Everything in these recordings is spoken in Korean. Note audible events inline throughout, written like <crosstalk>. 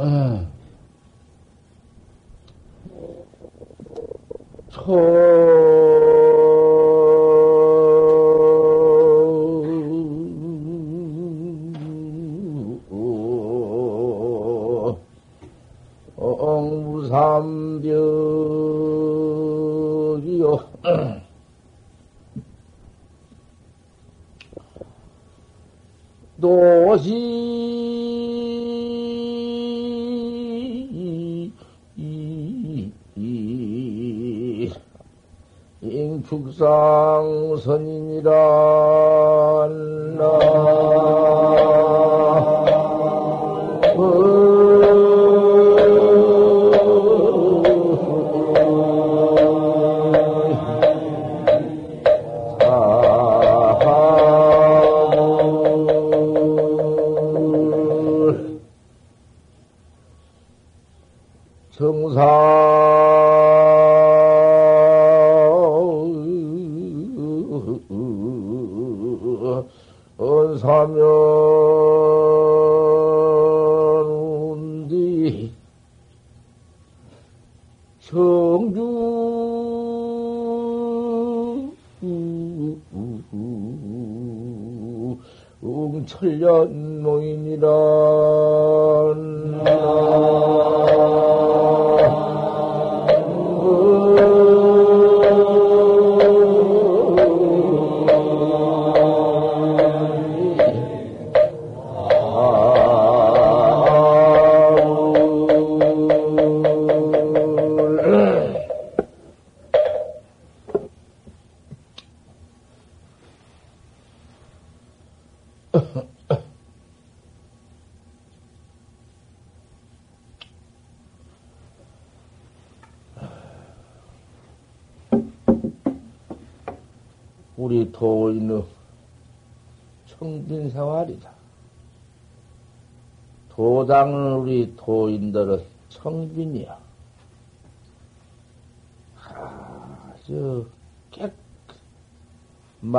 우리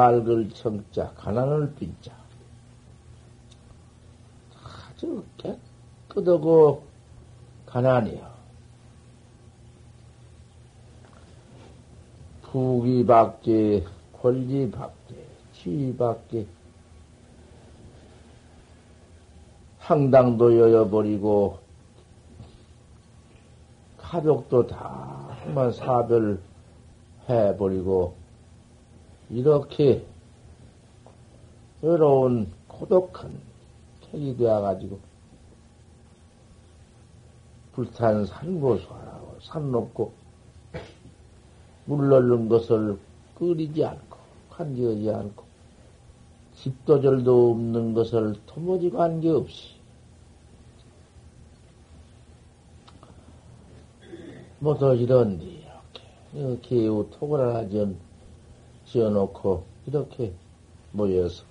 맑을 청자, 가난을 빈자. 아주 깨끗하고 가난이야. 부기밖에 권리 밖에, 지위 밖에, 상당도 여여버리고, 가족도 다 한번 사별 해버리고, 이렇게 외로운 고독한 택이 되어가지고, 불탄 산고수하라고 산 높고, 물 넣는 것을 끓이지 않고, 관계하지 않고 집도절도 없는 것을 토모지 관계없이 모두 이런 이렇게 개우 토굴 하나 지어, 지어놓고 이렇게 모여서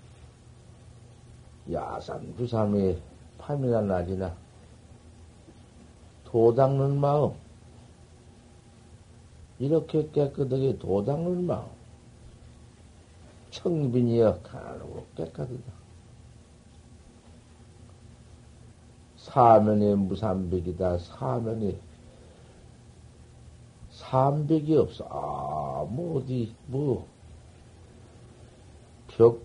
야산 부삼에 밤이나 낮이나 도 닦는 마음 이렇게 깨끗하게 도 닦는 마음 청빈이여 가르고 깨끗하다. 사면에 무삼백이다. 사면에 삼백이 없어. 아, 뭐 어디 뭐 벽,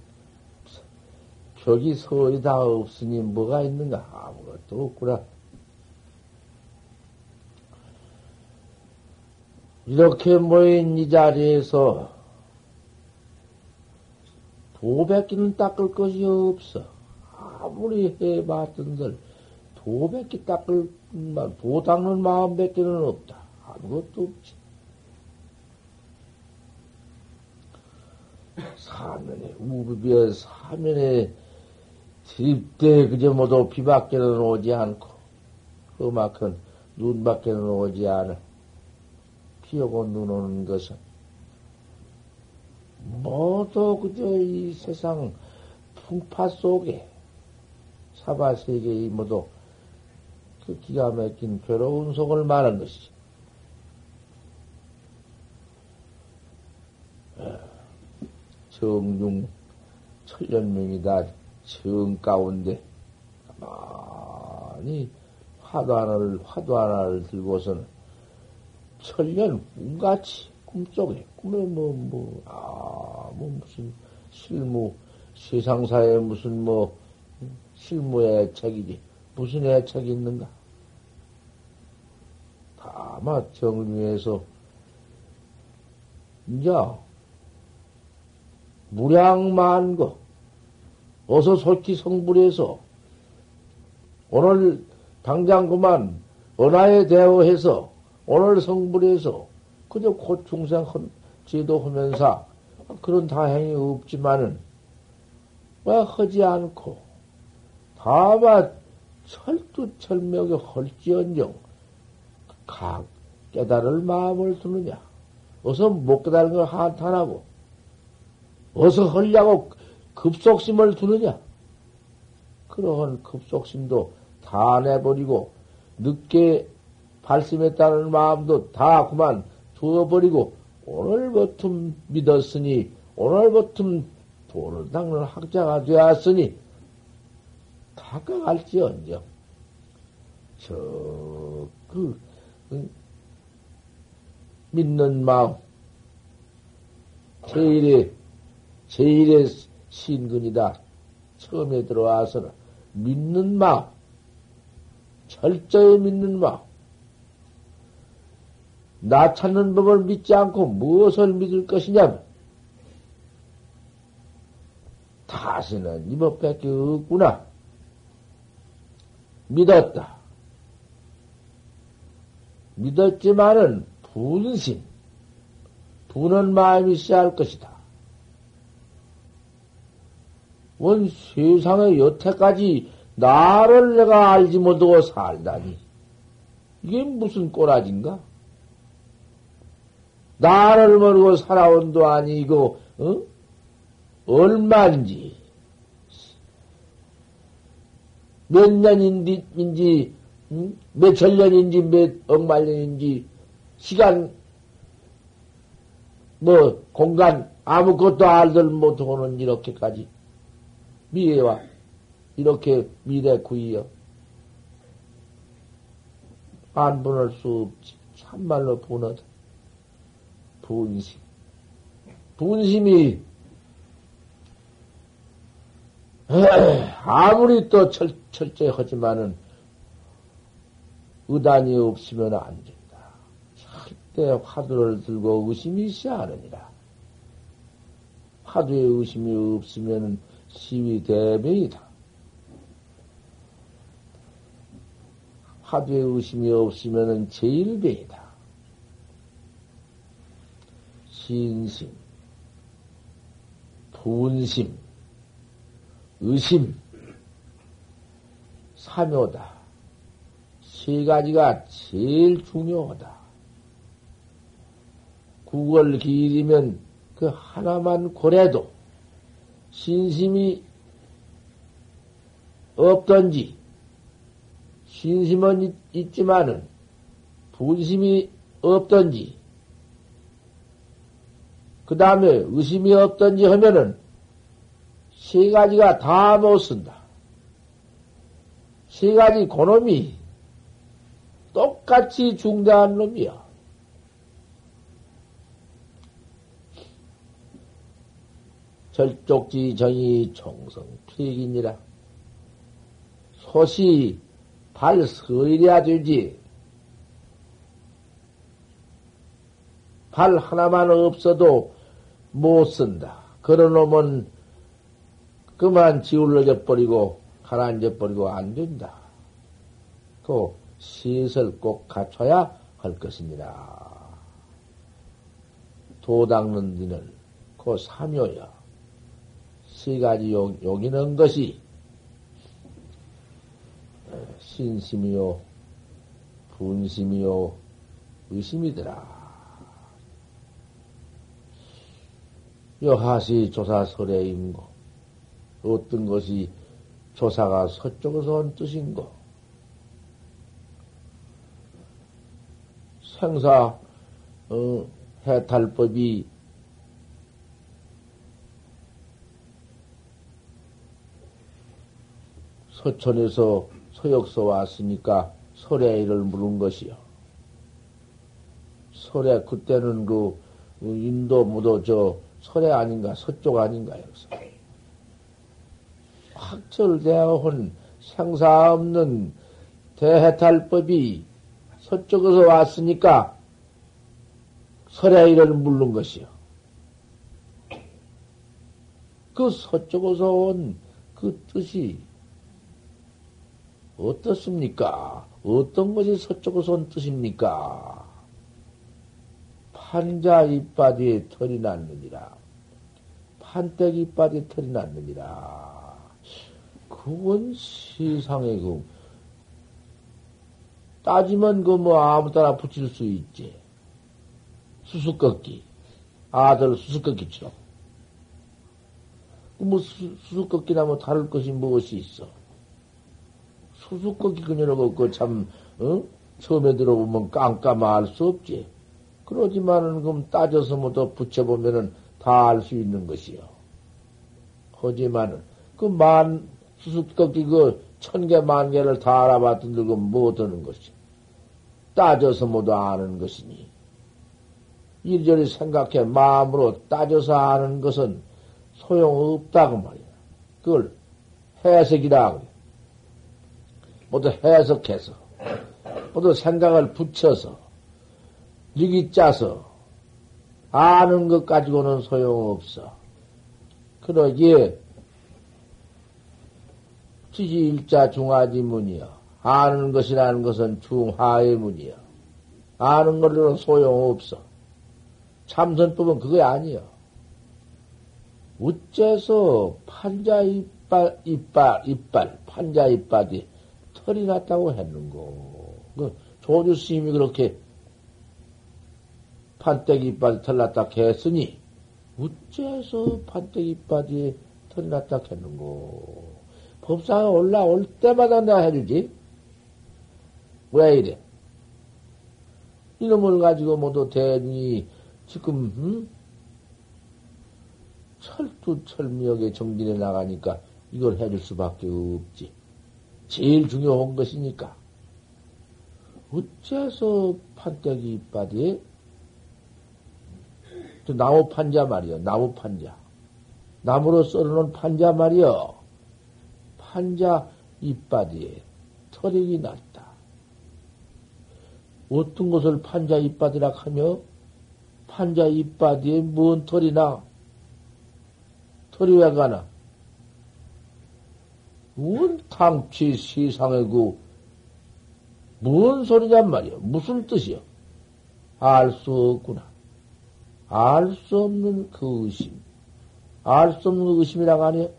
벽이 서이 다 없으니 뭐가 있는가? 아무것도 없구나. 이렇게 모인 이 자리에서 도백기는 닦을 것이 없어. 아무리 해봤던들 도백기 닦을 만, 도 닦는 마음밖에는 없다. 아무것도 없지. 사면에, 우비에 사면에 드립대 그저 모두 비 밖에는 오지 않고, 그만큼 눈 밖에는 오지 않아. 비 오고 눈 오는 것은 모두 그저 이 세상 풍파 속에 사바 세계의 모두 그 기가 막힌 괴로운 속을 말한 것이지. 정중 천년명이다 정 가운데 가만히 화도 하나를 화도 하나를 들고서는 천년 꿈같이 꿈속에 꿈에 뭐뭐 아 뭐 무슨 실무 세상사에 무슨 뭐 실무의 책이지 무슨 애책이 있는가? 다마 정중에서 이제 무량만거 어서 솔기 성불해서 오늘 당장 그만 은하에 대어해서 오늘 성불해서 그저 고충생 제도하면서 그런 다행이 없지만은 왜 하지 않고 다만 철두철명에 헐지언정 각 깨달을 마음을 두느냐. 어서 못 깨달은 걸 한탄하고 어서 헐려고 급속심을 두느냐 그러한 급속심도 다 내버리고 늦게 발심했다는 마음도 다 그만 두어버리고 오늘부터 믿었으니 오늘부터 도를 닦는 학자가 되었으니 닦아갈지언정 저그 응? 믿는 마음 제일의 제일의 신근이다 처음에 들어와서는 믿는 마음 철저히 믿는 마음 나 찾는 법을 믿지 않고 무엇을 믿을 것이냐? 다시는 이 법밖에 없구나. 믿었다. 믿었지만은 분심, 부는 마음이 있어야 할 것이다. 원 세상에 여태까지 나를 내가 알지 못하고 살다니. 이게 무슨 꼬라진가? 나를 모르고 살아온도 아니고, 어? 얼마인지, 몇 년인지, 응? 몇천 년인지, 몇 억만 년인지, 시간, 뭐, 공간, 아무것도 알들 못하고는 이렇게까지, 미래와, 이렇게 미래 구이여. 안 분할 수 없지. 참말로 분하다. 분심. 분심이 아무리 또 철, 철저히 하지만은 의단이 없으면 안 된다. 절대 화두를 들고 의심이 있어야 하느니라. 화두에 의심이 없으면 시위 대명이다. 화두에 의심이 없으면 제일병이다. 신심, 분심, 의심, 사묘다. 세 가지가 제일 중요하다. 국을 기리면 그 하나만 고래도 신심이 없던지, 신심은 있, 지만은 분심이 없던지, 그 다음에 의심이 없던지 하면은 세 가지가 다 못 쓴다. 세 가지 고놈이 똑같이 중대한 놈이야. 절족지 정이 총성 필기니라. 소시 발 서이래야 되지. 발 하나만 없어도 못 쓴다. 그런 놈은 그만 지울러져 버리고 가라앉아 버리고 안 된다. 또 시설 꼭 갖춰야 할 것입니다. 도 닦는 데는 그 사묘야. 세 가지 용, 용이는 것이 신심이요, 분심이요, 의심이더라. 여하시 조사설에 임고 어떤 것이 조사가 서쪽에서 온 뜻인고 생사 어, 해탈법이 서천에서 서역서 왔으니까 설의를 물은 것이요. 설에 그때는 그 인도 무도 저 설에 아닌가 서쪽 아닌가 여기서 확철대어한 생사 없는 대해탈법이 서쪽에서 왔으니까 설의를 물는 것이요. 그 서쪽에서 온 그 뜻이 어떻습니까? 어떤 것이 서쪽에서 온 뜻입니까? 판자 이빠디에 털이 났느니라. 판때기 이빠디에 털이 났느니라. 그건 세상에 그, 따지면 그 뭐 아무 따나 붙일 수 있지. 수수꺾기. 아들 수수꺾기처럼. 뭐 수, 수수꺾기나 뭐 다를 것이 무엇이 있어. 수수꺾기 그녀로 그참 어? 처음에 들어보면 깜깜할 수 없지. 그러지만은 그럼 따져서 뭐 더 붙여보면은 다 알 수 있는 것이요. 하지만은 그 만 수수께끼 그 천 개 만 개를 다 알아봤던들 그뭐 드는 것이 따져서 모두 아는 것이니 이리저리 생각해 마음으로 따져서 아는 것은 소용없다고 말이야. 그걸 해석이라 그래. 모두 해석해서 모두 생각을 붙여서 리기 짜서 아는 것 가지고는 소용없어. 그러기에 지지 일자 중하지 문이여. 아는 것이라는 것은 중하의 문이여. 아는 걸로는 소용없어. 참선법은 그게 아니여. 어째서 판자 이빨, 이빨, 이빨, 판자 이빨이 털이 났다고 했는고. 그 조주 스님이 그렇게 판때기 이빨이 털났다 했으니, 어째서 판때기 이빨이 털이 났다 했는고. 법상에 올라올 때마다 내가 해주지. 왜 이래? 이놈을 가지고 모두 대중이 지금, 음? 철두철미하게 정진해 나가니까 이걸 해줄 수밖에 없지. 제일 중요한 것이니까. 어째서 판때기 또 나무 판자 말이요. 나무 판자. 나무로 썰어놓은 판자 말이요. 판자 이빨에 털이 났다. 어떤 것을 판자 이빨이라 하며 판자 이빨에 뭔 털이 나? 털이 왜 가나? 뭔 당치 세상에 그, 뭔 소리냔 말이야. 무슨 뜻이야? 알수 없구나. 알 수 없는 그 의심. 알 수 없는 그 의심이라고 하니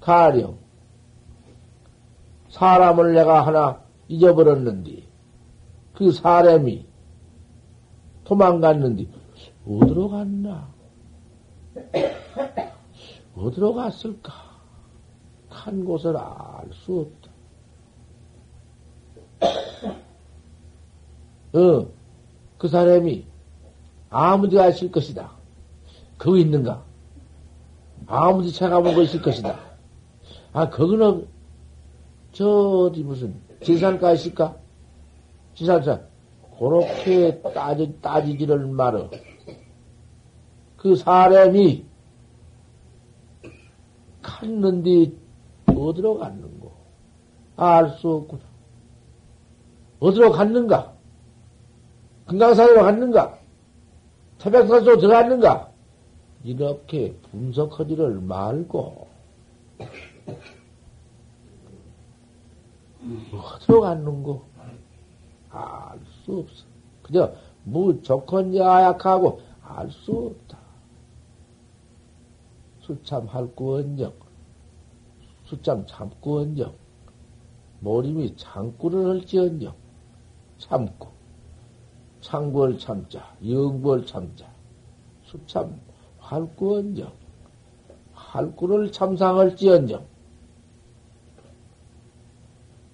가령, 사람을 내가 하나 잊어버렸는데, 그 사람이 도망갔는데, 어디로 갔나? 어디로 갔을까? 한 곳을 알 수 없다. <coughs> 어, 그 사람이 아무데 가있을 것이다. 거기 있는가? 아무데 찾아본 거 있을 것이다. 아, 거기는, 저, 어디 무슨, 지산가 있을까? 지산사. 그렇게 따지, 따지지를 말어. 그 사람이 갔는데 어디로 갔는고? 알 수 없구나. 어디로 갔는가? 금강산으로 갔는가? 태백산으로 들어갔는가? 이렇게 분석하지를 말고, 어디로 갔는고? 알 수 없어. 그저, 무조건 야약하고, 알 수 없다. 수참 할구 원정, 수참 참구 원정, 모림이 창구를 할지언정, 참고, 창구를 참자, 영구를 참자, 수참 활구 언정, 활구를 참상할지언정,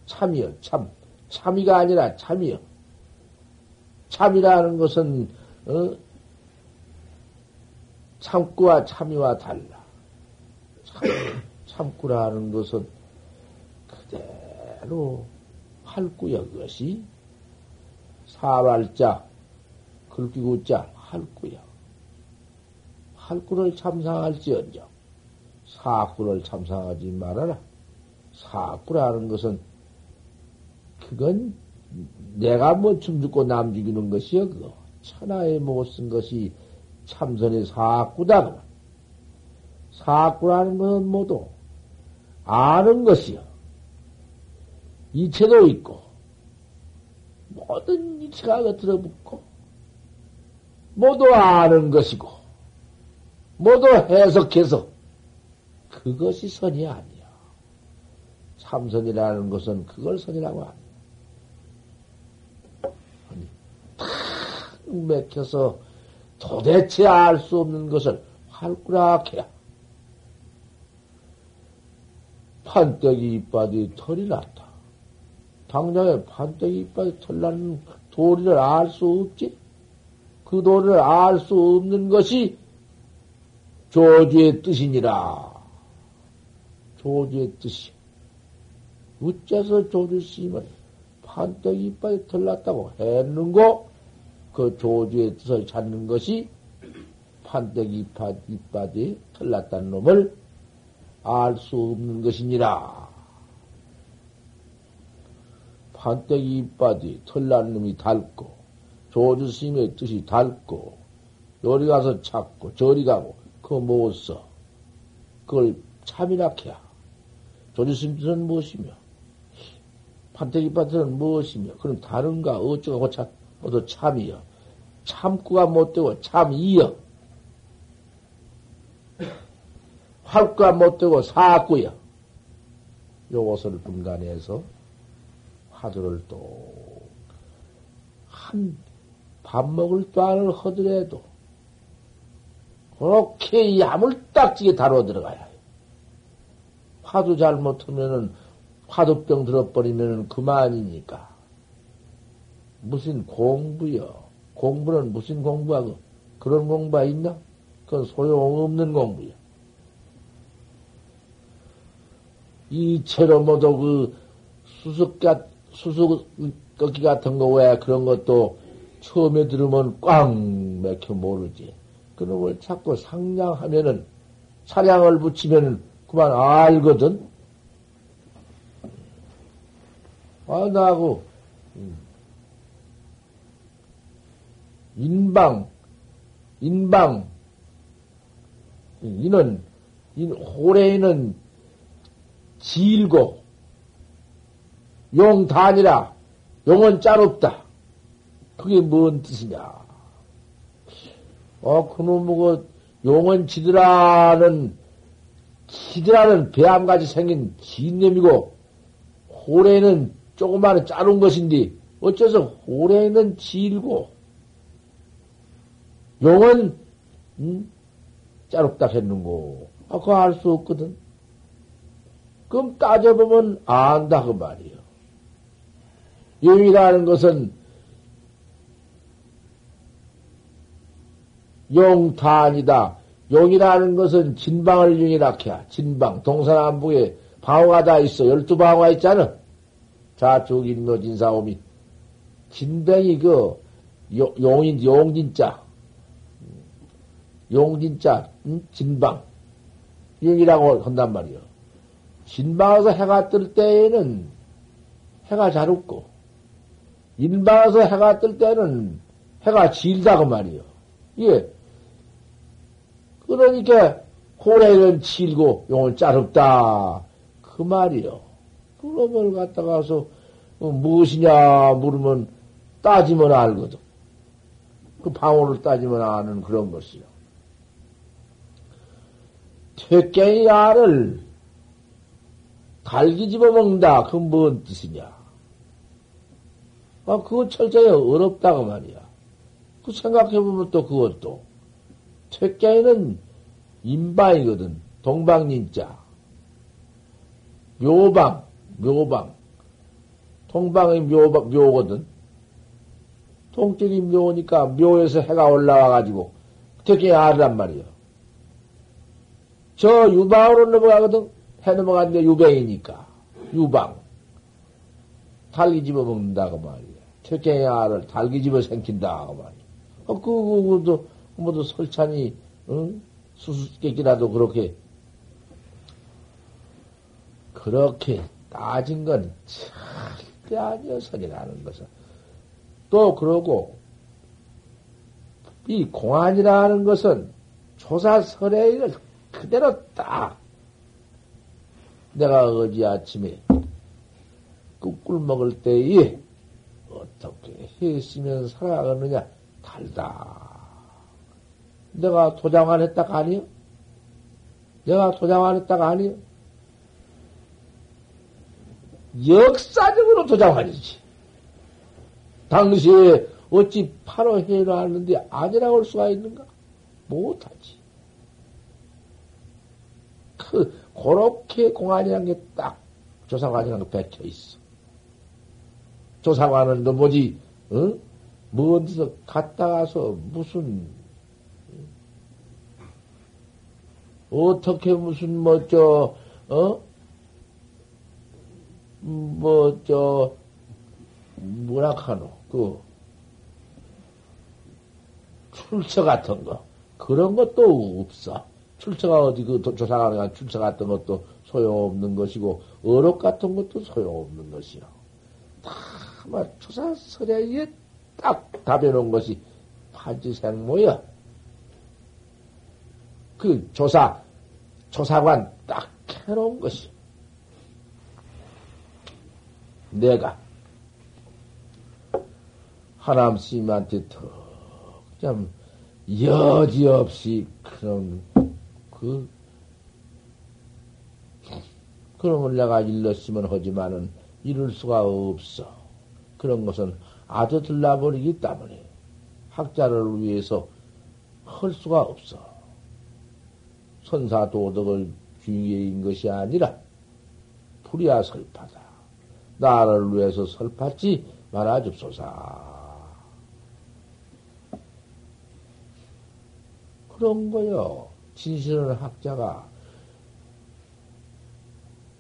참이여, 참, 참이가 아니라 참이여. 참이라는 것은, 어? 참구와 참이와 달라. 참, 참구라 하는 것은 그대로 할구야, 그것이. 사발자, 글귀구자, 할구야. 할구를 참상할지언정, 사구를 참상하지 말아라. 사구라는 것은, 그건 내가 뭐춤 죽고 남 죽이는 것이여, 그거. 천하에 못 쓴 것이 참선의 사구다. 사구라는 것은 모두 아는 것이요. 이체도 있고, 모든 이체가 들어붙고, 모두 아는 것이고, 모두 해석해서, 그것이 선이 아니야. 참선이라는 것은 그걸 선이라고 합니다. 탁 맥혀서 도대체 알 수 없는 것을 활꾸락해야. 판때기 이빨이 털이 났다. 당장에 판때기 이빨이 털 나는 도리를 알 수 없지? 그 도리를 알 수 없는 것이 조주의 뜻이니라. 조주의 뜻이. 어째서 조주 스님은 판때기 이빨이 털 났다고 했는고, 그 조주의 뜻을 찾는 것이 판때기 이빨이 털 났다는 놈을 알 수 없는 것이니라. 판때기 이빠지 털난 놈이 닳고 조주 스님의 뜻이 닳고 요리 가서 찾고 저리 가고 그거 못 써. 그걸 참이나 해야. 조주 스님 뜻은 무엇이며 판때기 이빠은 무엇이며 그럼 다른가 어쩌고 고차 모두 참이여. 참구가 못 되고 참이여. 활과 못되고 사구여. 요것을 분간해서 화두를 또, 한, 밥 먹을 또안을 하더라도, 그렇게 야물딱지게 다뤄 들어가야 해. 화두 잘못하면은, 화두병 들어버리면은 그만이니까. 무슨 공부여. 공부는 무슨 공부하고, 그런 공부가 있나? 그건 소용없는 공부야. 이 채로 모두 그 수수가, 수수꺾기 같은 거 왜 그런 것도 처음에 들으면 꽝 맥혀 모르지. 그놈을 자꾸 상냥하면은, 사량을 붙이면은 그만 알거든? 아, 나하고, 음. 인방, 인방, 이는, 인, 호래인은 길고 용단이라 용은 짤없다. 그게 뭔 뜻이냐? 어, 그놈의 용은 지드라는 지드라는 배암같이 생긴 진념이고 호래는 조그마한 자른 것인데 어째서 호래는 질고 용은 음? 짜롭다 했는고 아, 그거 알수 없거든. 그럼 따져보면 안다 그 말이요. 용이라는 것은 용탄이다. 용이라는 것은 진방을 용이라 해야. 진방. 동서남북에 방어가 다 있어. 열두 방어가 있잖아. 자축 인묘 진사오미. 진뱅이 그 용인 용진자. 용진자 응? 진방. 용이라고 한단 말이요. 진방에서 해가 뜰 때에는 해가 잘 없고, 인방에서 해가 뜰 때는 해가 질다고 말이요. 예. 그러니까, 호래는 질고 용은 짜릅다. 그 말이요. 그놈을 갖다가서 어, 무엇이냐 물으면 따지면 알거든. 그 방어를 따지면 아는 그런 것이요. 퇴깽이 알을 갈기 집어먹는다. 그건 뭔 뜻이냐? 아, 그거 철저히 어렵다고 말이야. 그 생각해보면 또 그것도. 퇴깨에는 인방이거든. 동방인자. 묘방, 묘방. 동방의 묘방, 묘거든. 동쪽이 묘니까 묘에서 해가 올라와가지고 특히 알란 말이야. 저 유방으로 넘어가거든. 해 넘어갔는데 유배이니까. 유방. 달기 집어 먹는다고 말이야. 퇴경의 알을 달기 집어 생긴다고 말이야. 어, 그, 그, 그, 그, 뭐도 설찬이, 응? 수수께끼라도 그렇게, 그렇게 따진 건 절대 아니어서이라는 것은. 또 그러고, 이 공안이라는 것은 조사 설의를 그대로 딱 내가 어제 아침에 꿀 먹을 때에 어떻게 했으면 살아가느냐 달다. 내가 도장 안 했다가 아니요? 내가 도장 안 했다가 아니요? 역사적으로 도장하지. 당시에 어찌 바로 해놨는데 아니라고 할 수가 있는가? 못하지. 그, 그렇게 공안이라는 게딱 조사관이라는 게 박혀 있어. 조사관은 너 뭐지, 어? 먼 데서 갔다 가서 무슨, 어떻게 무슨, 뭐, 저, 어? 뭐, 저, 뭐라 카노, 그, 출처 같은 거. 그런 것도 없어. 출처가 어디 그 조사관이 출처 같은 것도 소용없는 것이고, 어록 같은 것도 소용없는 것이요. 다마 조사 설에 딱 답해놓은 것이 판지생모야. 그 조사, 조사관 딱 해놓은 것이. 내가 하남 스님한테 턱참 여지없이 그런 그 그런 걸 내가 일렀으면 하지만은 이룰 수가 없어. 그런 것은 아주 들라버리기 때문에 학자를 위해서 할 수가 없어. 선사 도덕을 중요인 것이 아니라 불이야 설파다. 나를 위해서 설파지 말아줍소서. 그런 거요. 진실한 학자가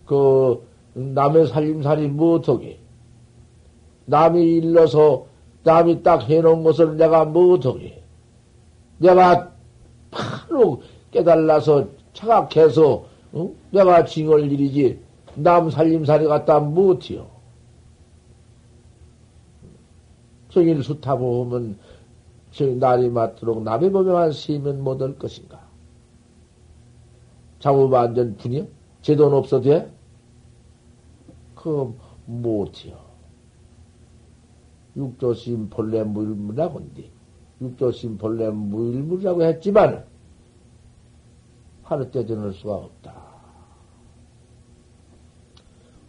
그 남의 살림살이 못하게 남이 일러서 남이 딱 해놓은 것을 내가 못하게 내가 바로 깨달아서 차각해서 어? 내가 징을 일이지 남 살림살이 갖다 못해요. 정일 수타 보면 날이 맞도록 남의 법에만 세면 못할 것인가? 자무반전 분이요? 제 돈 없어도 돼? 그 못해요. 육조심 본래 무일무라고 한디 육조심 본래 무일무라고 했지만 하루 떼져낼 수가 없다.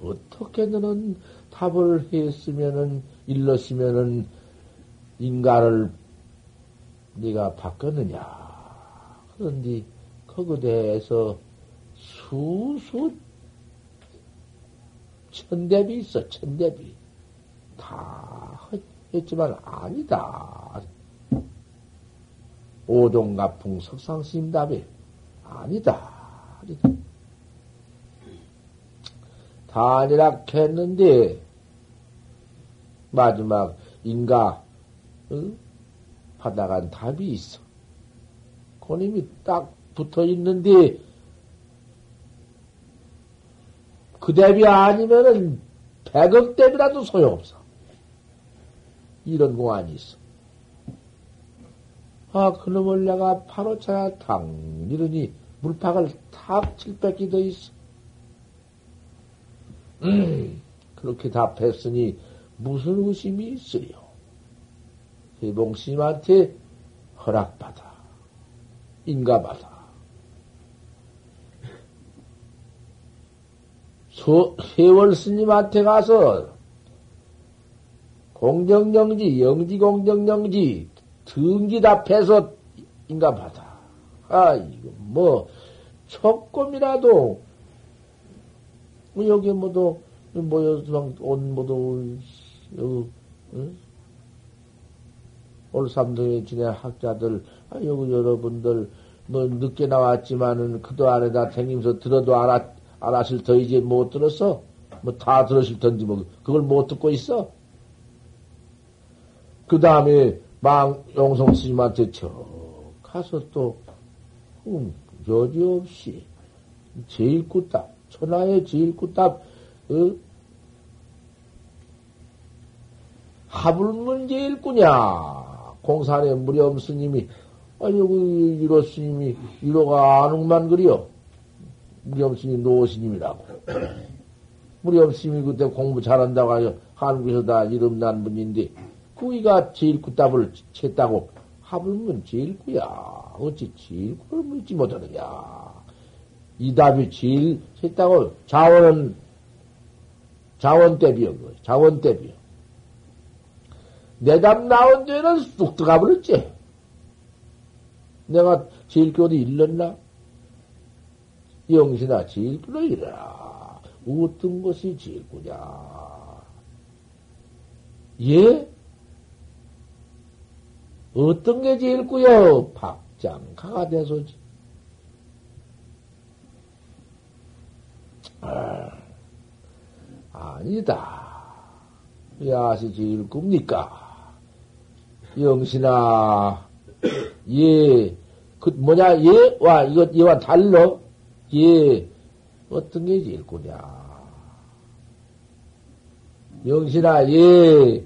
어떻게 너는 답을 했으면은 일렀으면은 인가를 네가 바꿨느냐? 그런데 대해서 수수 천대비 있어, 천대비. 다 했지만 아니다. 오종가풍 석상심답이 아니다. 다 아니라 했는데, 마지막 인가, 응? 받아간 답이 있어. 그님이 딱 붙어 있는데, 그 대비 아니면은 백억 대비라도 소용없어. 이런 공안이 있어. 아, 그놈을 내가 바로 찾아 탕, 이러니 물팍을 탁 칠뺏기 더 있어. 음, 그렇게 답했으니 무슨 의심이 있으려? 해봉스님한테 허락받아. 인가받아. 소, 세월 스님한테 가서 공정정지, 영지공정정지, 등기답해서 인가받아. 아, 이거 뭐, 조금이라도, 뭐 여기 뭐도, 모여서 온 여기, 응? 올삼동에 지내 학자들, 아, 여기 여러분들, 뭐 늦게 나왔지만은 그도 안에다 다니면서 들어도 알았, 알았을 더 이제 못 들었어? 뭐 다 들었을 텐데 뭐 그걸 못 듣고 있어? 그 다음에 망 용성 스님한테 저 가서 또 음, 여지 없이 제일 굿답 천하의 제일 굿답 어? 하불문 제일 꾸냐 공산의 무렴 스님이 아니 여기 유로 스님이 유로가 아는만 그리요 무렴 스님 노 스님이라고. <clears throat> 무렴 스님이 그때 공부 잘한다고 하여 한국에서 다 이름 난 분인데 구이가 제일 굿답을 챘다고 하불문 제일 구야. 어찌 제일 구를 묻지 못하느냐. 이 답이 제일 챘다고 자원은 자원 대비여 자원 대비여 내 답 나온 뒤에는 쑥 들어가 버렸지. 내가 제일 교도 일렀나 영신아 교도 일러라 어떤 것이 제일 구냐 예? 어떤 게 꾸요? 박장가가 돼서지. 아, 아니다. 야시 제일 꿉니까? 영신아, 예, 그, 뭐냐, 예? 와, 이거, 얘와 달러? 예, 어떤 게 제일 꾸냐? 영신아, 예,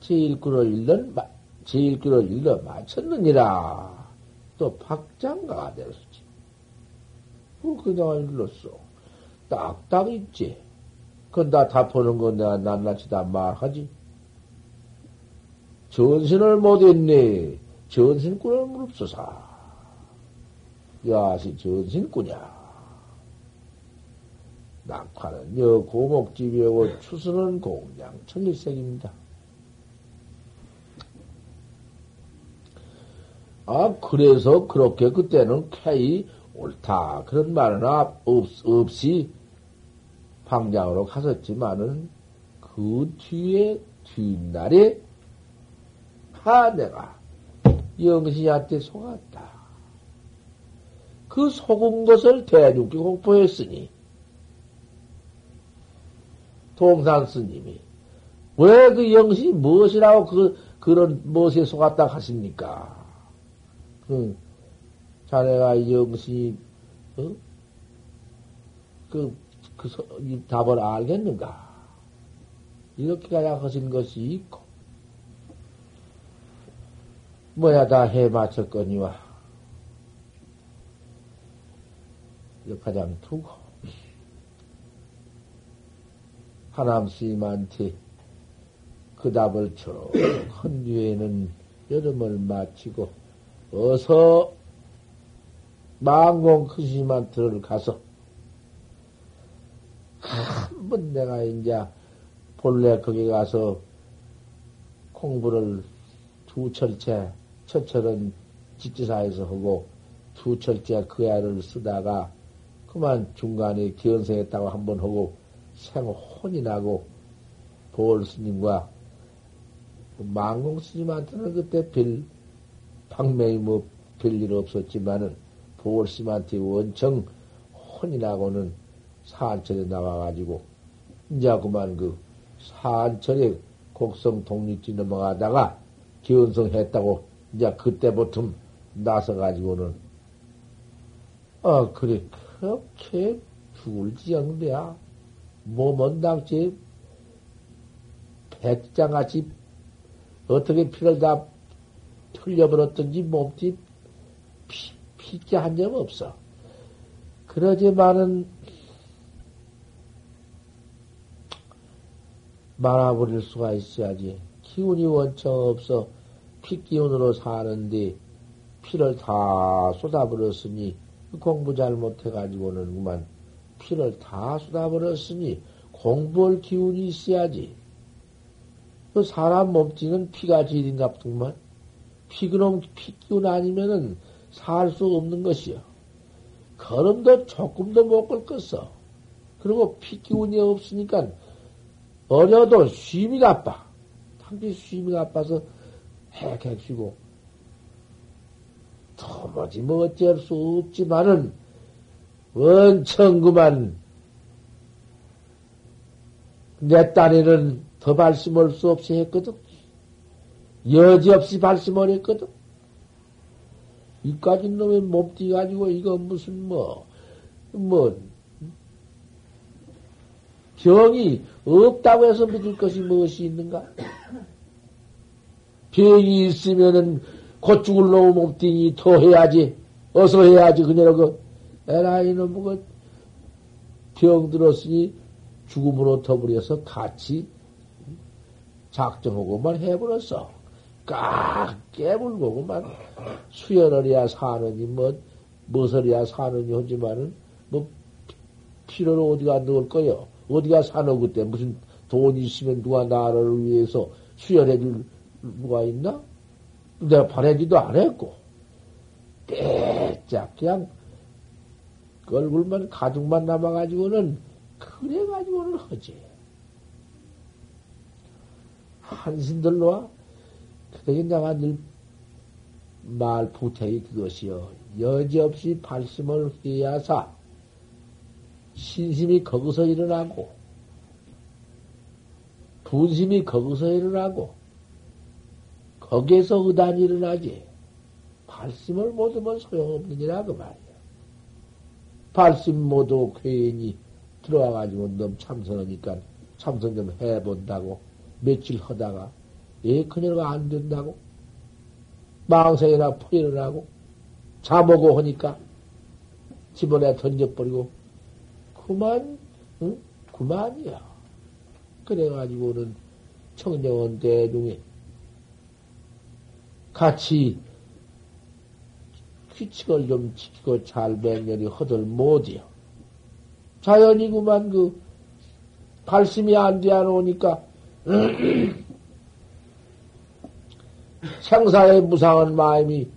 제1구를 읽는, 제1구를 읽어 마쳤느니라. 또 박장가가 되었지. 뭐 그냥 읽었어. 딱딱 있지. 그건 다 답하는 건 내가 낱낱이 다 말하지. 전신을 못했네. 전신꾼을 무릅소사. 야시 전신꾼이야. 낙화는 여 고목집이고 추수는 공양 천일색입니다. 아, 그래서 그렇게 그때는 캐이 옳다. 그런 말은 없, 없이 방장으로 갔었지만은 그 뒤에 뒷날에 하 내가 영신이한테 속았다. 그 속은 것을 대중께 공포했으니 동산 스님이 왜 그 영신이 무엇이라고 그 그런 무엇에 속았다 하십니까? 그, 자네가 영시, 어? 그, 그, 이 답을 알겠는가? 이렇게 가야 하신 것이 있고, 뭐야, 다 해 맞췄거니와, 가장 두고, 하남 스님한테 그 답을 쭉한 <coughs> 뒤에는 여름을 마치고, 어서 망공 크시만 들어가서 한 번 내가 이제 본래 거기 가서 공부를 두 철째, 첫 철은 직지사에서 하고 두 철째 그 애를 쓰다가 그만 중간에 기원생했다고 한번 하고 생혼이 나고 보월 스님과 망공 스님한테는 그때 별 방명이 뭐 별일 없었지만은 보월심한테 원청 혼이 나고는 사안철에 나와가지고 이제 그만 그 사안철에 곡성 독립지 넘어가다가 기원성 했다고 이제 그때부터 나서가지고는 어 그래 그렇게 죽을 지경대야 몸은 당시 백장같이 어떻게 피를 다 흘려버렸던지 몸띠 피, 피게 한점 없어. 그러지만은 말아버릴 수가 있어야지. 기운이 원청 없어 피 기운으로 사는데 피를 다 쏟아버렸으니 공부 잘못해가지고는 그만 피를 다 쏟아버렸으니 공부할 기운이 있어야지. 그 사람 몸뚱이는 피가 질인갑더만 피그놈 피기운 아니면은 살 수 없는 것이요. 걸음도 조금도 못 걸겠어. 그리고 피기운이 없으니까 어려도 쉼이 가빠. 당시 쉼이 가빠서 핵핵 쉬고 도무지 뭐 어쩔 수 없지만은 원청 그만 내 딴에는 더 발심할 수 없이 했거든. 여지없이 발심을 했거든. 이까지 놈의 몸띠 가지고 이거 무슨 뭐, 뭐, 병이 없다고 해서 믿을 것이 무엇이 있는가? 병이 있으면은 곧 죽을 놈의 몸띠니 더 해야지. 어서 해야지. 그녀로 그, 에라, 이놈, 그, 병 들었으니 죽음으로 더불어서 같이 작정하고만 해버렸어. 깍 깨물고만 수혈을해야 사느니 뭐 무엇을 해야 사느니 하지만은 뭐 필요를 어디가 넣을 거요? 어디가 사노 그때 무슨 돈이 있으면 누가 나를 위해서 수혈해 줄 누가 있나? 내가 바라지도 안 했고 빼짝 그냥 얼굴만 가죽만 남아가지고는 그래가지고는 하지. 한신들로와 그게 내가 늘말 부탁이 그것이요. 여지없이 발심을 해야사 신심이 거기서 일어나고 분심이 거기서 일어나고 거기에서 의단이 일어나지. 발심을 못하면 소용없느니라 그 말이야. 발심 모두 괜히 들어와가지고 너무 참선하니까 참선 좀 해본다고 며칠 하다가 예 그녀가 안 된다고 망상이나 포인을 하고 자보고 하니까 집어내 던져버리고 그만 응? 그만이야. 그래가지고는 청정원 대중에 같이 규칙을 좀 지키고 잘 맹렬히 허들 못이요. 자연이구만 그 발심이 안돼안 오니까 생사의 무상한 마음이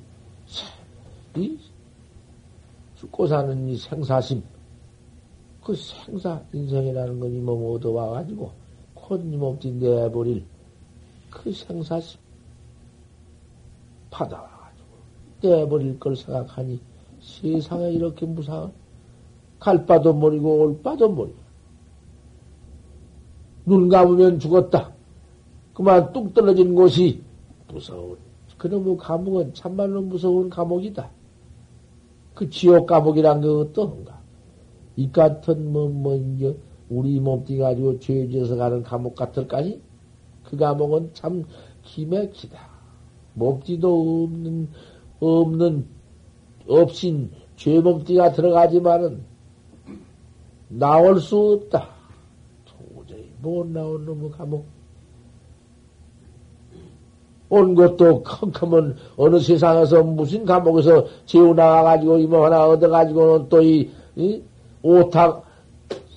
이 죽고 사는 이 생사심 그 생사 인생이라는 건 이몸 얻어와가지고 콧이 몸띠 내버릴 그 생사심 받아와가지고 내버릴 걸 생각하니 세상에 이렇게 무상한 갈 바도 모르고 올 바도 모르고 눈 감으면 죽었다. 그만 뚝 떨어진 곳이 무서운 그놈의 감옥은 참말로 무서운 감옥이다. 그 지옥 감옥이란 것도 한가. 이 같은 뭐, 뭐, 이제, 우리 몸띠 가지고 죄 지어서 가는 감옥 같을까니? 그 감옥은 참 기맥히다. 몸띠도 없는, 없는, 없인 죄 몸띠가 들어가지만은 나올 수 없다. 도저히 못 나온 놈의 감옥. 온 것도 컴컴은 어느 세상에서 무슨 감옥에서 재우 나와가지고 이모 하나 얻어가지고는 또 이, 이 오탁,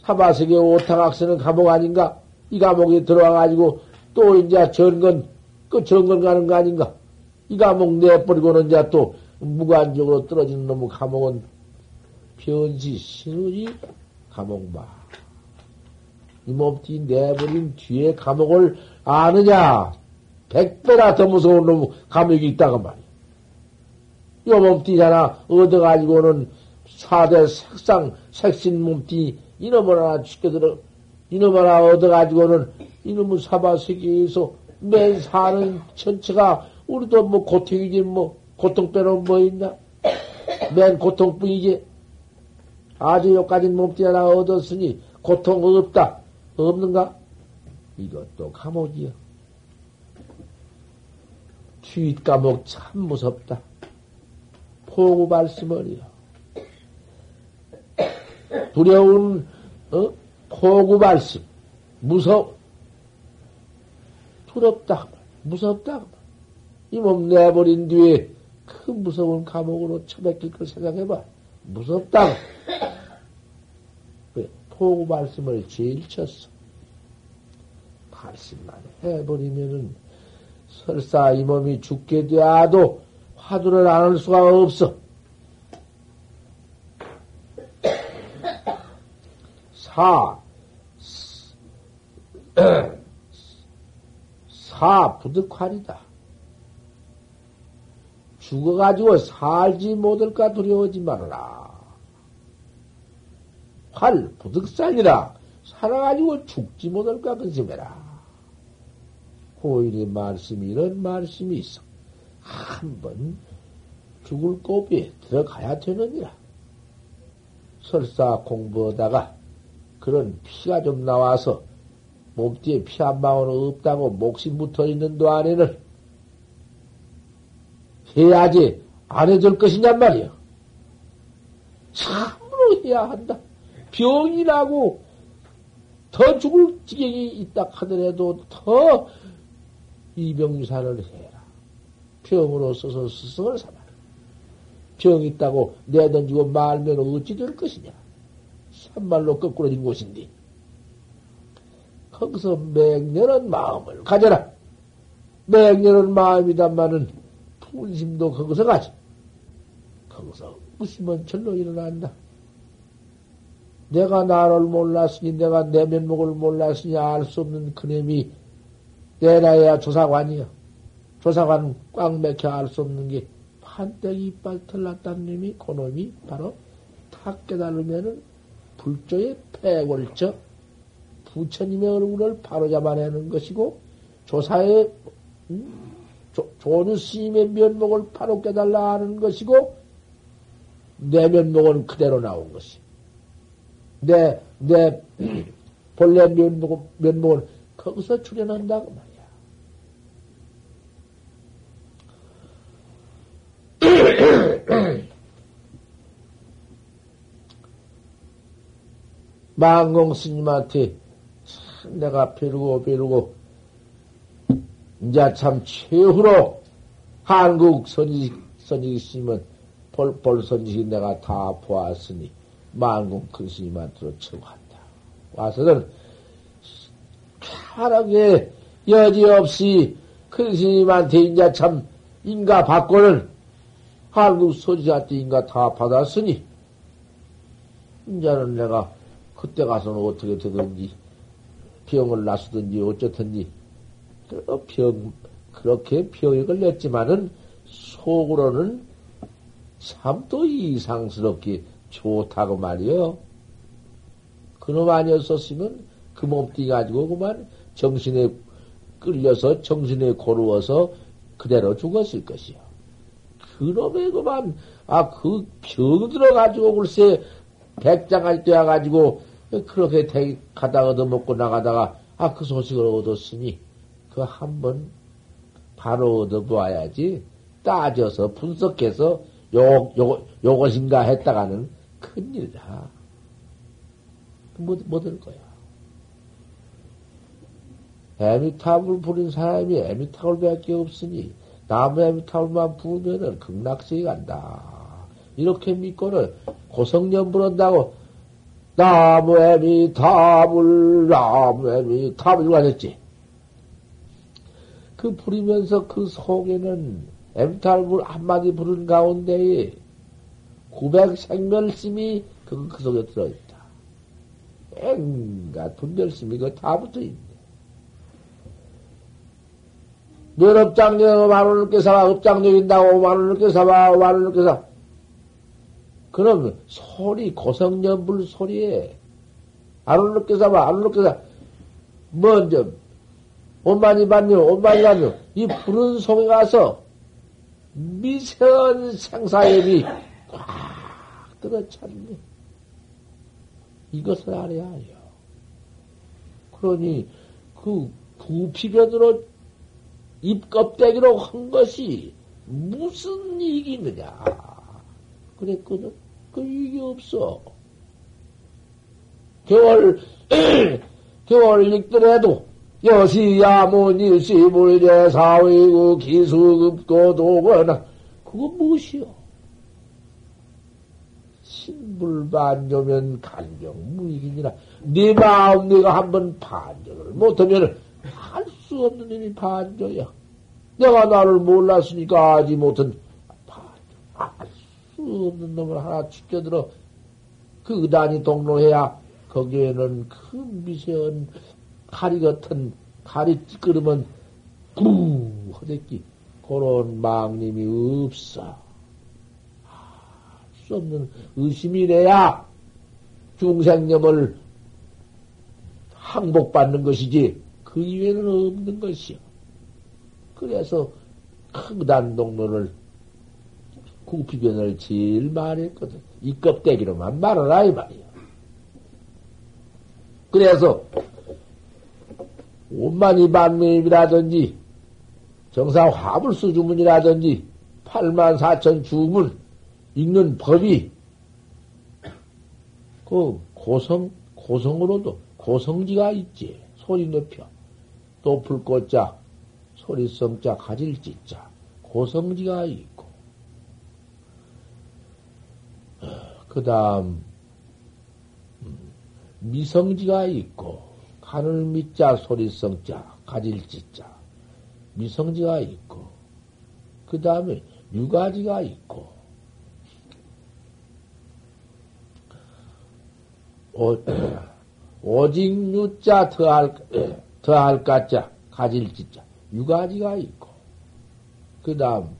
사바세계 오탁학 쓰는 감옥 아닌가? 이 감옥에 들어와가지고 또 이제 전건, 그 전건 가는 거 아닌가? 이 감옥 내버리고는 이제 또 무관적으로 떨어지는 놈의 감옥은 변시 신우지 감옥마. 이 몸띠 내버린 뒤에 감옥을 아느냐? 백배나 더 무서운 놈 감옥이 있다고 말이야. 요 몸띠잖아. 얻어가지고는 사대 색상, 색신 몸띠, 이놈을 하나 죽여들어, 이놈 하나 얻어가지고는 이놈의 사바 세계에서 맨 사는 전체가 우리도 뭐 고통이지 뭐, 고통 빼놓은 뭐 있나? 맨 고통뿐이지. 아주 여기까지 몸띠 하나 얻었으니 고통 없다. 없는가? 이것도 감옥이야. 쥐 감옥 참 무섭다. 포구 발심을이요. 두려운 어? 포구 발심 무서 두렵다 무섭다 이 몸 내버린 뒤에 그 무서운 감옥으로 처박힐 걸 생각해봐 무섭다 왜 포구 발심을 제일 쳤어 발심만 해버리면은 설사 이 몸이 죽게 되어도 화두를 안 할 수가 없어. 사, 사 부득환이다. 죽어가지고 살지 못할까 두려워하지 말아라. 팔 부득살이라 살아가지고 죽지 못할까 근심해라. 고인의 말씀이 이런 말씀이 있어. 한번 죽을 고비에 들어가야 되느니라. 설사 공부하다가 그런 피가 좀 나와서 몸띠에 피 한 방울 없다고 목심 붙어 있는 동안에는 해야지 안 해줄 것이냔 말이야. 참으로 해야 한다. 병이 나고 더 죽을 지경이 있다 하더라도 더 이병유산을 해라. 병으로 써서 스승을 삼아라. 병 있다고 내던지고 말면 어찌 될 것이냐. 산말로 거꾸로 진 곳인데. 거기서 맹렬한 마음을 가져라. 맹렬한 마음이다마는 분심도 거기서 가지. 거기서 웃으면 절로 일어난다. 내가 나를 몰랐으니, 내가 내 면목을 몰랐으니 알 수 없는 그놈이 내 나이야 조사관이야. 조사관 꽉 맥혀 알 수 없는 게 판때기 이빨 털났다는 놈이 그놈이 바로 탁 깨달으면은 불조의 패골적 부처님의 얼굴을 바로 잡아내는 것이고 조사의 음? 조주 스님의 면목을 바로 깨달라 하는 것이고 내 면목은 그대로 나온 것이. 내, 내 <clears throat> 본래 면목, 면목은 거기서 출현한다고 말이야. <clears throat> 망공 스님한테 참 내가 벼르고 벼르고 이제 참 최후로 한국 선지 선지 스님은 볼 볼 선지 내가 다 보았으니 망공 큰 스님한테로 청한다. 와서는 편하게 여지없이 큰 스님한테 이제 참 인가 받고는 한국 선지한테 인가 다 받았으니 이제는 내가 그때 가서는 어떻게 되든지 병을 나수든지 어쩌든지 그 병 그렇게 병이 걸렸지만은 속으로는 참 또 이상스럽게 좋다고 말이요. 그놈 아니었었으면 그 몸띠 가지고 그만 정신에 끌려서 정신에 고루어서 그대로 죽었을 것이요. 그놈의 그만 아 그 병 들어가지고 글쎄 백장할 때 와가지고 그렇게 대, 가다 얻어먹고 나가다가 아 그 소식을 얻었으니 그 한번 바로 얻어보아야지 따져서 분석해서 요, 요, 요것인가 했다가는 큰일이다. 못, 못할 거야. 애미탑을 부린 사람이 애미탑을 밖에 없으니 나무 애미탑을만 부으면은 극락세에 간다. 이렇게 믿고는 고성년 부른다고 나무 애미탑을 나무 애미탑을 가졌지. 그 부리면서 그 속에는 엠탈불 한마디 부른 가운데에 900생멸심이 그, 그 속에 들어있다. 엥가 분별심이 그다 붙어있네. 몇 업장력 만원을 깨사와 업장력인다고 만원을 깨사와 만원을 깨사. 그럼 소리 고성연불 소리에 안원을 깨사와 안원을 깨사. 먼저 온만이 반면, 온만이 반면, 이 부른 속에 가서 미세한 생사염이 꽉 들어찼네. 이것을 알아야 해요. 그러니, 그 부피변으로 입껍데기로 한 것이 무슨 이익이 있느냐. 그랬거든. 그 이익이 없어. 겨울, <clears throat> 겨울 읽더라도 여시야무니시 물제사위구 기수급고 도거나 그거 무엇이요? 신불반조면 간경 무익이니라 네 마음 네가 한번 반조를 못하면 할 수 없는 일이 반조야. 내가 나를 몰랐으니까 아지 못한 반조. 알수 없는 놈을 하나 죽여들어 그 의단이 동로해야 거기에는 큰 미세한 가리 같은 가리 찌끄르면 부 허대끼 그런 망님이 없어. 할 수 없는 의심이래야 중생념을 항복받는 것이지 그 이외에는 없는 것이요. 그래서 크단 동로를 구피변을 제일 말했거든. 이 껍데기로만 말하라 이 말이야. 그래서 오만이 반매입이라든지 정상 화불수 주문이라든지 8만 4천 주문 읽는 법이 그 고성 고성으로도 고성지가 있지. 소리 높여. 또 불꽃자 소리성자 가질지자. 고성지가 있고. 어, 그 다음 음, 미성지가 있고 하늘 밑자 소리성자 가질지자. 미성지가 있고 그 다음에 유가지가 있고 오, <clears throat> 오직 유자 더할 <clears throat> 더할 가자 가질지자. 유가지가 있고 그 다음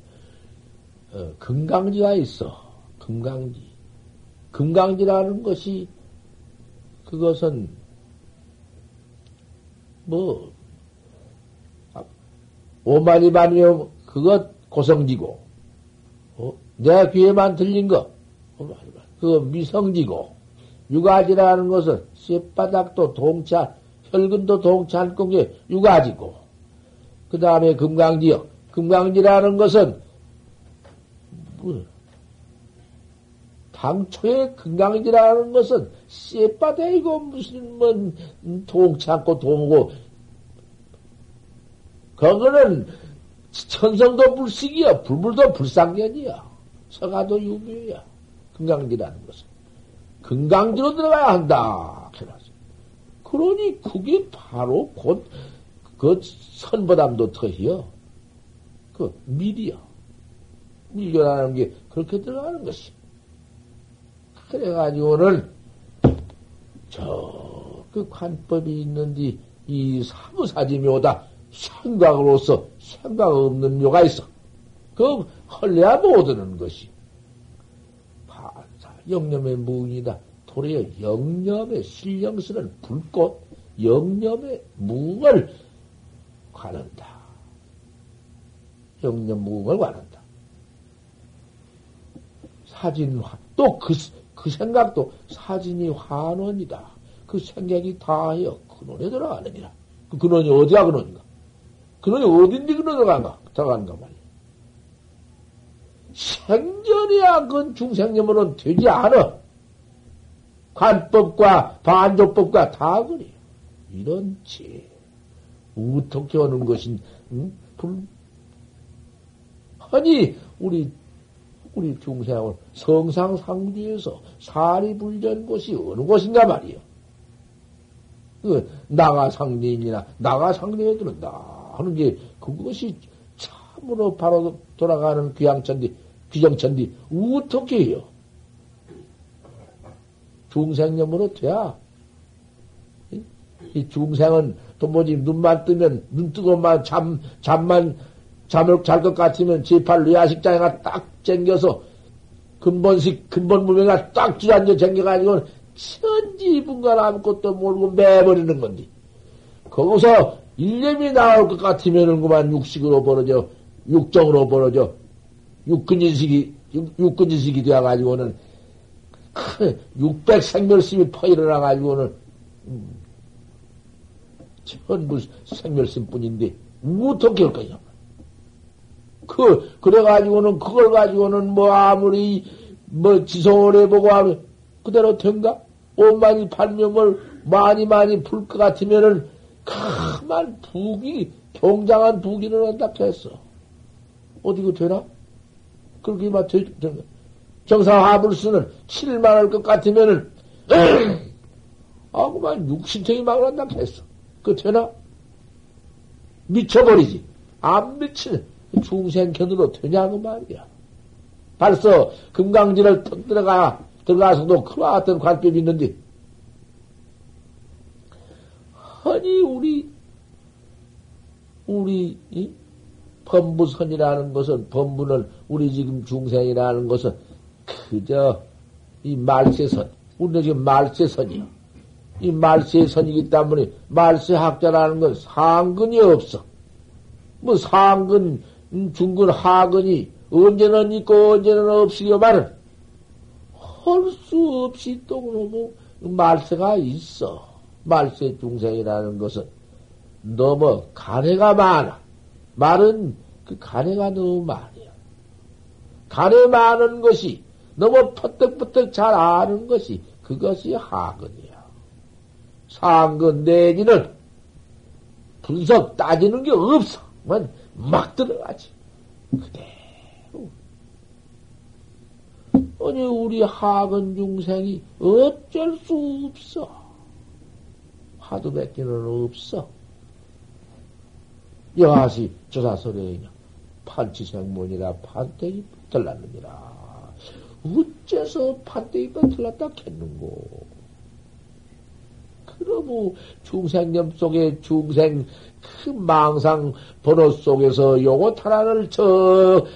어, 금강지가 있어. 금강지. 금강지라는 것이 그것은 뭐, 오만이 반이면 그것 고성지고, 어? 내 귀에만 들린 거, 그거 미성지고, 유가지라는 것은 쇳바닥도 동차, 혈근도 동치 않고 게 유가지고, 그 다음에 금강지요. 금강지라는 것은, 뭐, 당초에 금강지라는 것은 쇳바닥이고 무슨 뭐 동치 않고 동고. 그거는 천성도 불식이야 불불도 불상견이야. 서가도 유묘야. 금강지라는 것은. 금강지로 들어가야 한다. 그러니 그게 바로 곧 그 선보담도 터이요 그 밀이야. 밀교라는 게 그렇게 들어가는 것이 그래가지고는 저 그 관법이 있는데 이 사무사지 묘다 생각으로서 생각 없는 묘가 있어. 그 헐래야 못 얻는 것이. 반사 영념의 무운이다. 도리어 영념의 실령스는 불꽃 영념의 무을 관한다. 영념 무을 관한다. 사진화 또그 그 생각도 사진이 환원이다. 그 생각이 다하여 근원에 들어가느니라. 그 근원이 어디야 근원인가? 근원이 어딘데 근원 들어간가? 들어간가 말이야. 생전이야 그건 중생념으로는 되지 않아. 관법과 반조법과 다 그래. 이런 지 어떻게 하는 것인 응? 불 아니 우리 우리 중생을 성상상주에서 사리 불전 곳이 어느 곳인가 말이요. 그 나가상대인이나 나가상대에 들은다 하는 게 그것이 참으로 바로 돌아가는 귀양천디 귀정천디 어떻게 해요? 중생념으로 돼야 이 중생은 또 뭐지 눈만 뜨면 눈 뜨고만 잠 잠만 잠을 잘 것 같으면 제팔 뇌야식장에 가 딱 쟁겨서 근본식, 근본 무명가 딱 주저앉아 쟁겨가지고 천지 분간 아무것도 모르고 매버리는 건데. 거기서 일념이 나올 것 같으면은 그만 육식으로 벌어져, 육정으로 벌어져, 육근인식이, 육 근인식이 되어가지고는 큰 600생멸심이 퍼 일어나가지고는 음, 전부 생멸심 뿐인데 어떻게 할 거냐. 그, 그래가지고는, 그걸 가지고는 뭐 아무리, 뭐 지성을 해보고 하면, 그대로 된가? 오만이 판명을 많이 많이 풀 것 같으면은, 가만 북이, 경장한 북이 일어난다 했어. 어디 그 되나? 그렇게 막 되, 되, 정상 화불수는 7만 할 것 같으면은, <clears throat> 아, 그만 육신청이 막 난다 했어. 그 되나? 미쳐버리지. 안 미치는. 중생 견으로 되냐고 말이야. 벌써 금강지를 턱 들어가, 들어가서도 같은 관법이 있는데, 아니, 우리, 우리, 이? 법무선이라는 것은, 법무는, 우리 지금 중생이라는 것은, 그저, 이 말세선, 우리는 지금 말세선이요. 이 말세선이기 때문에 말세 학자라는 건 상근이 없어. 뭐 상근, 중근, 하근이 언제는 있고 언제는 없으려 말은 할 수 없이 또 그러고 말세가 있어. 말세 중생이라는 것은 너무 가해가 많아. 말은 그 가해가 너무 많아요. 가해 많은 것이 너무 퍼뜩퍼뜩 잘 아는 것이 그것이 하근이야. 상근 내지는 분석 따지는 게 없어. 막 들어가지. 그대로. 아니, 우리 하근 중생이 어쩔 수 없어. 화두 뱉기는 없어. 여하시 조사설에냐 판치생문이라 판때기 붙들랐느니라. 어째서 판때기 붙들랐다 겠는고. 그러므 중생념 속에 중생 그 망상 번호 속에서 요거 하나를 저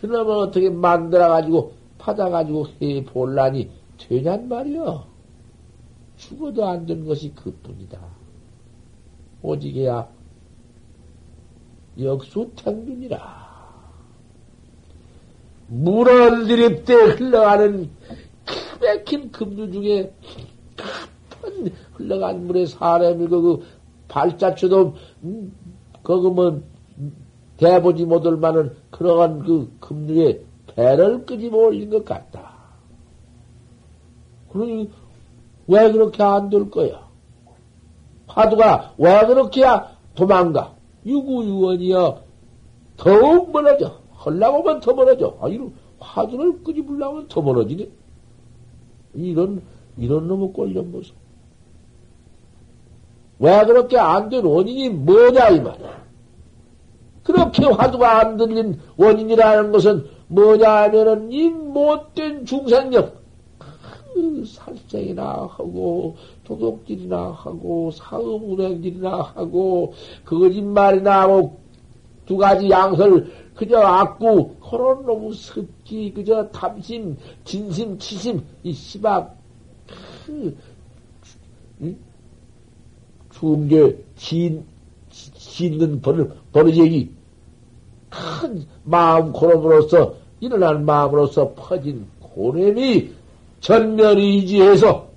그놈을 어떻게 만들어가지고 받아가지고 해 볼라니 되냔 말이여. 죽어도 안 된 것이 그뿐이다. 오직이야 역수탱균이라. 물을 들입대 흘러가는 크맥힌 급류 중에 깊은 흘러간 물에 사람이 그, 그 발자취도 음, 그거면 대보지 못할 만한 그러한 그 급류에 배를 끄집어 올린 것 같다. 그러니 왜 그렇게 안 될 거야? 화두가 왜 그렇게 도망가? 유구유원이여 더욱 멀어져. 헐라고 하면 더 멀어져. 아, 이런 화두를 끄집으려면 더 멀어지네. 이런, 이런 놈의 꼴좀 보소. 왜 그렇게 안 된 원인이 뭐냐, 이 말이야. 그렇게 화두가 안 들린 원인이라는 것은 뭐냐 하면은 이 못된 중생력, 그 살생이나 하고, 도둑질이나 하고, 사업운행질이나 하고, 거짓말이나 하고, 두 가지 양설, 그저 악구, 그런 놈의 습기, 그저 탐심, 진심, 치심, 이 씨박, 그, 응? 중계, 진, 짓는 버릇, 버릇이 큰 마음 고름으로서, 일어난 마음으로서 퍼진 고렘이 전멸이지해서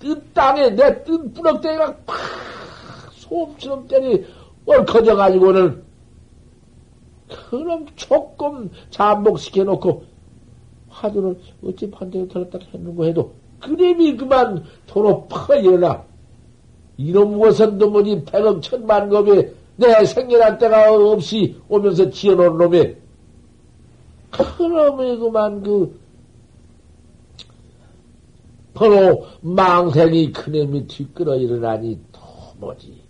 뜬 땅에 내뜬 뿌럭대기가 팍 소음처럼 때리 얼커져가지고는 그럼 조금 잠복시켜놓고 화두를 어찌 판대로 들었다 했는고 해도 그림이 그만 도로 퍼 일어나 이놈 것은 도무지 백억 천만 겁에 내 생년한 때가 없이 오면서 지어놓은 놈이. 그놈이 그만 그. 바로 망생이 큰애미 뒤끌어 일어나니 도무지?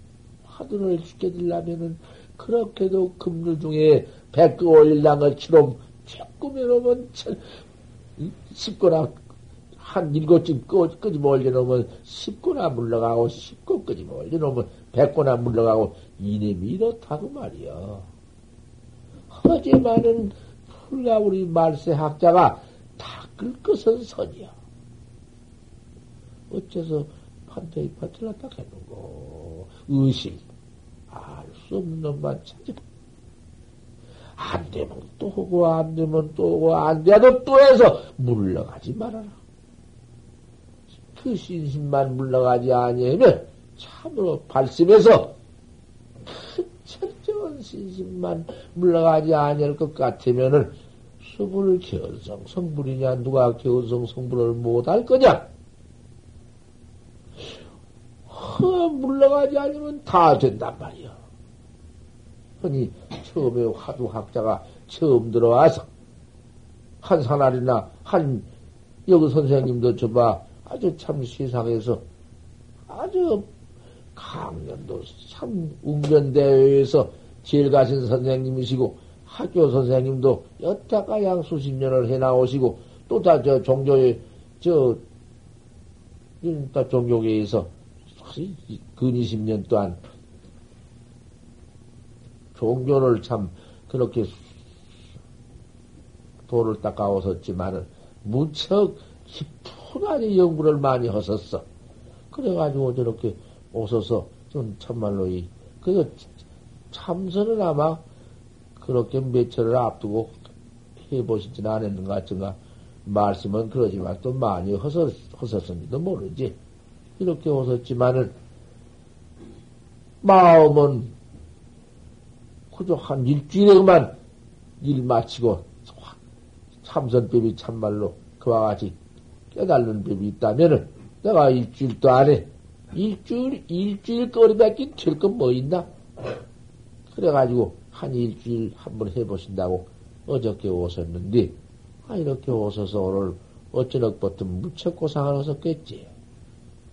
화두를 죽게되려면은 그렇게도 금류 중에 백그 것처럼 조금에 놓으면 십거나 한 일곱쯤 끄집어 올려놓으면 십거나 물러가고 십고 끄집어 올려놓으면 백거나 물러가고 이놈이 이렇다고 말이여. 하지만은 풀가 우리 말세학자가 닦을 것은 선이야. 어째서 판테이 파틀났다 했는고. 의심. 알 수 없는 놈만 찾아. 안 되면 또 하고, 안 되면 또 하고, 안 돼도 또 해서 물러가지 말아라. 그 신심만 물러가지 아니하면 참으로 발심해서 그 철저한 신심만 물러가지 아니할 것 같으면은 수불 견성 성불이냐 누가 견성 성불을 못할 거냐? 허 물러가지 않으면 다 된단 말이야. 흔히 처음에 화두 학자가 처음 들어와서 한 사날이나 한 여기 선생님도 저봐 아주 참 세상에서 아주 강연도 참 웅변대회에서 제일 가신 선생님이시고 학교 선생님도 여태까 양 수십 년을 해 나오시고 또 다 저 종교에 저 종교계에서 근 20년 동안 종교를 참 그렇게 돌을 닦아오셨지만은 무척 깊은 수많이 연구를 많이 하셨어. 그래가지고 저렇게 오셔서 좀 참말로 이, 그래서 참선은 아마 그렇게 며칠을 앞두고 해보시지는 않았는 것 같은가. 말씀은 그러지만 또 많이 허설, 허섰는지도 모르지. 이렇게 오셨지만은, 마음은 그저 한 일주일에 그만 일 마치고 참선법이 참말로 그와 같이 깨달는 법이 있다면은 내가 일주일도 안에 일주일, 일주일 거리밖에 될 건 뭐 있나? 그래가지고 한 일주일 한번 해보신다고 어저께 오셨는데, 아, 이렇게 오셔서 오늘 어쩌녁부터 무척 고상을 하셨겠지.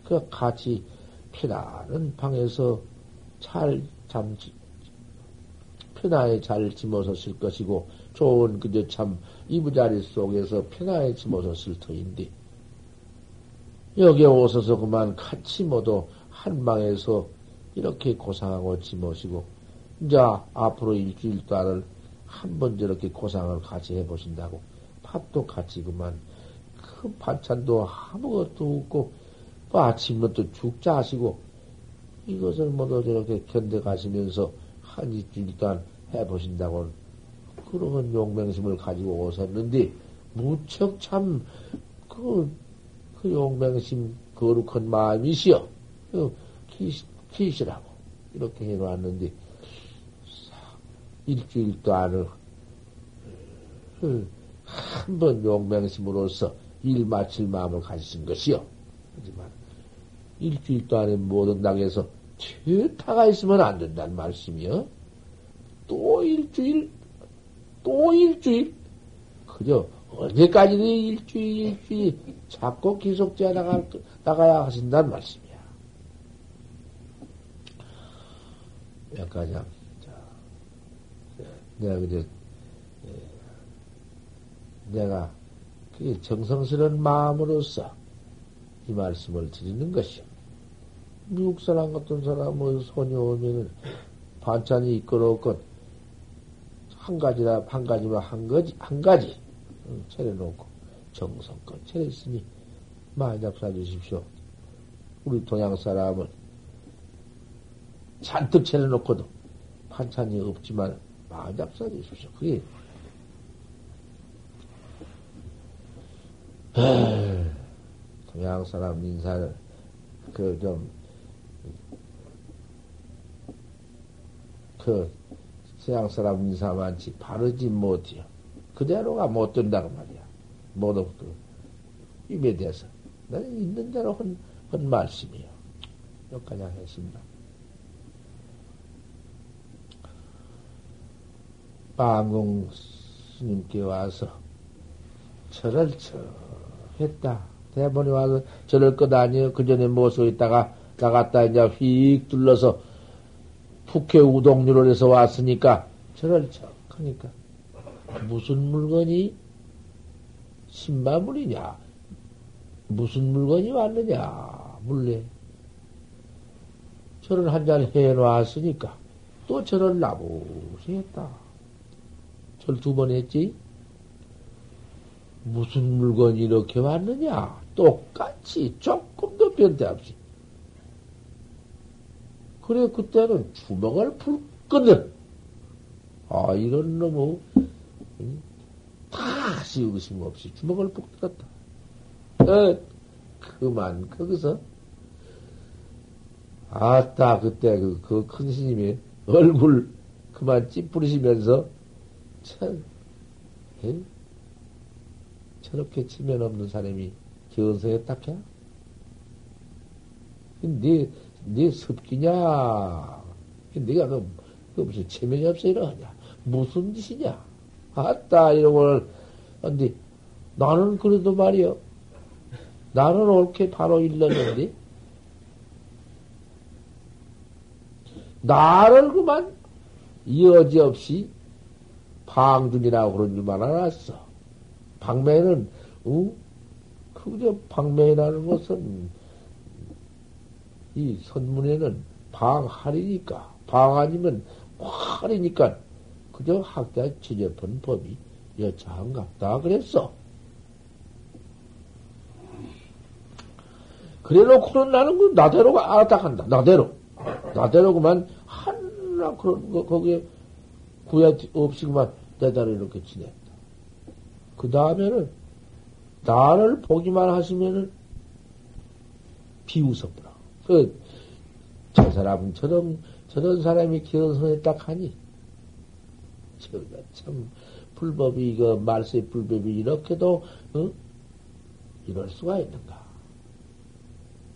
그 같이 편안한 방에서 잘 잠지, 편하게 잘 짐어섰을 것이고, 좋은 그저 참 이부자리 속에서 편하게 짐어섰을 터인데, 여기에 오셔서 그만 같이 모두 한 방에서 이렇게 고상하고 짐어시고, 이제 앞으로 일주일 동안을 한 번 저렇게 고상을 같이 해보신다고, 밥도 같이 그만, 그 반찬도 아무것도 없고, 뭐 아침부터 죽 짜시고, 이것을 모두 저렇게 견뎌가시면서 한 일주일 동안 해보신다고 그런 용맹심을 가지고 오셨는데 무척 참 그 그 용맹심 거룩한 마음이시여 그 기시라고 이렇게 해놓았는데 일주일도 안을 한 번 용맹심으로서 일 마칠 마음을 가지신 것이요. 하지만 일주일도 안에 모든 당에서 퇴타가 있으면 안 된다는 말씀이요. 또 일주일, 또 일주일, 그저 언제까지도 일주일, 일주일, 자꾸 기속제 나가, 나가야 하신다는 말씀이야. 자, 내가 그저, 내가 그 정성스러운 마음으로서 이 말씀을 드리는 것이요. 미국 사람 같은 사람, 뭐, 소녀 오면은 반찬이 있거나 한 가지나 한 가지만 한 가지 한 가지 차려놓고 정성껏 차렸으니 많이 잡사 주십시오. 우리 동양 사람은 잔뜩 차려놓고도 반찬이 없지만 많이 잡사 주십시오. 그게 동양 사람 인사를 그좀그 그 서양 사람 인사 많지 바르지 못해요. 그대로가 못 된다고 말이야. 못 없고. 입에 대해서. 나는 있는 대로 한, 한 말씀이에요. 여기까지 하겠습니다. 방공 스님께 와서 절을 쳐 했다. 대본에 와서 절을 것 아니에요. 그 전에 모서 있다가 나갔다 이제 휙 둘러서 북해 우동류를 해서 왔으니까 저를 척하니까 무슨 물건이 신마물이냐? 무슨 물건이 왔느냐? 물래. 저를 한 잔 해놓았으니까 또 저를 나부시 했다. 절 두 번 했지. 무슨 물건이 이렇게 왔느냐? 똑같이 조금도 변태 없이. 그래, 그때는 주먹을 풀 끊는, 아, 이런 놈의, 다시 의심 없이 주먹을 푹 들었다. 어, 그만, 거기서, 아따, 그때 그, 그큰 스님이 얼굴 그만 찌푸리시면서, 참, 에? 저렇게 치면 없는 사람이 견성에 딱해? 네, 네 습기냐? 네가 그, 그 무슨 체면이 없어 이러냐? 무슨 짓이냐? 아따, 이러고, 근데 나는 그래도 말이요. 나는 옳게 바로 일렀는데, 나를 그만 여지없이 방준이라고 그런 줄만 알았어. 방매는, 어? 그저 방매라는 것은 이 선문에는 방할이니까, 방 아니면 활이니까, 그저 학자 지접한 법이 여차한갑다 그랬어. 그래 놓고는 나는 그 나대로가 알아딱한다. 나대로. 나대로 그만 하나 그런 거, 거기에 구애 없이 그만 내다로 이렇게 지냈다. 그 다음에는 나를 보기만 하시면은 비웃어보라. 그, 저 저런, 저런 사람이 기원선에 딱 하니. 저가 참, 불법이, 이거, 말세 불법이 이렇게도, 어? 이럴 수가 있는가.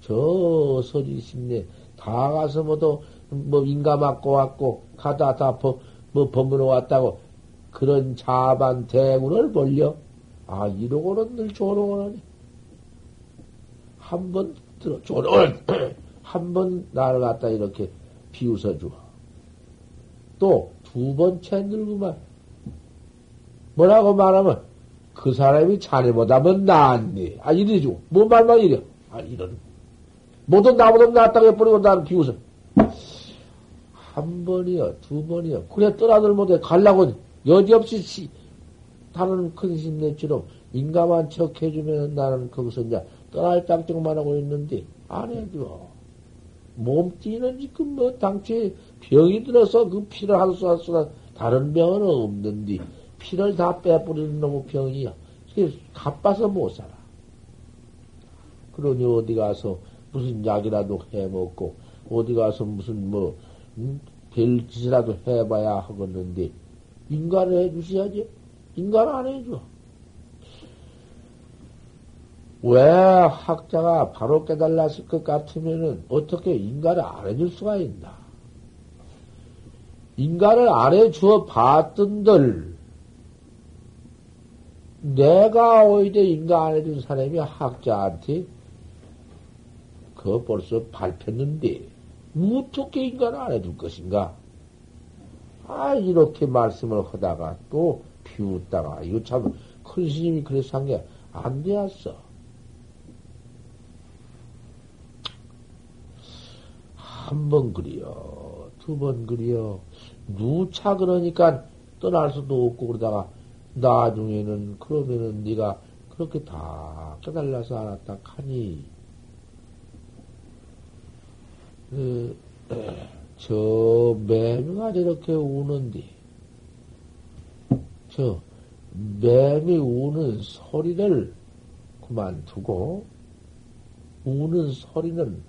저 서리심내 다 가서 뭐도, 뭐, 인가 맞고 왔고, 가다 다 버, 뭐, 범으로 왔다고, 그런 자반 대군을 벌려. 아, 이러고는 늘 조롱을 하니. 한번 들어, 조롱을, <clears throat> 한 번 나를 갖다 이렇게 비웃어 줘. 또, 두 번째 늘구만. 뭐라고 말하면, 그 사람이 자네보다는 낫니. 아, 이래죠. 뭔 말만 이래. 아, 이런. 모두 나보다 낫다고 해버리고 나는 비웃어. 한 번이요, 두 번이요. 그래, 떠나들 못해. 갈라고 여지없이 시, 다른 큰 심내처럼 인감한 척 해주면 나는 거기서 이제 떠날 작정만 하고 있는데, 안 해줘. 몸띠는 지금 뭐 당초에 병이 들어서 그 피를 쏘아 쏘아 다른 병은 없는데, 피를 다 빼버리는 놈의 병이야. 그게 가빠서 못 살아. 그러니 어디 가서 무슨 약이라도 해 먹고, 어디 가서 무슨 뭐, 음? 별 짓이라도 해봐야 하겠는데, 인간을 해주셔야지. 인간 안 해줘. 왜 학자가 바로 깨달았을 것 같으면은 어떻게 인간을 안 해줄 수가 있나? 인간을 안 해주어 봤던들, 내가 오히려 인간 안 해준 사람이 학자한테 그거 벌써 발표했는데, 어떻게 인간을 안 해줄 것인가? 아, 이렇게 말씀을 하다가 또 비웃다가, 이거 참, 큰 스님이 그래서 한 게 안 되었어. 한 번 그리요, 두 번 그리요, 누차 그러니까 떠날 수도 없고 그러다가, 나중에는 그러면은 네가 그렇게 다 깨달라서 알았다 하니, 그, 저 매미가 저렇게 우는데, 저 매미 우는 소리를 그만두고, 우는 소리는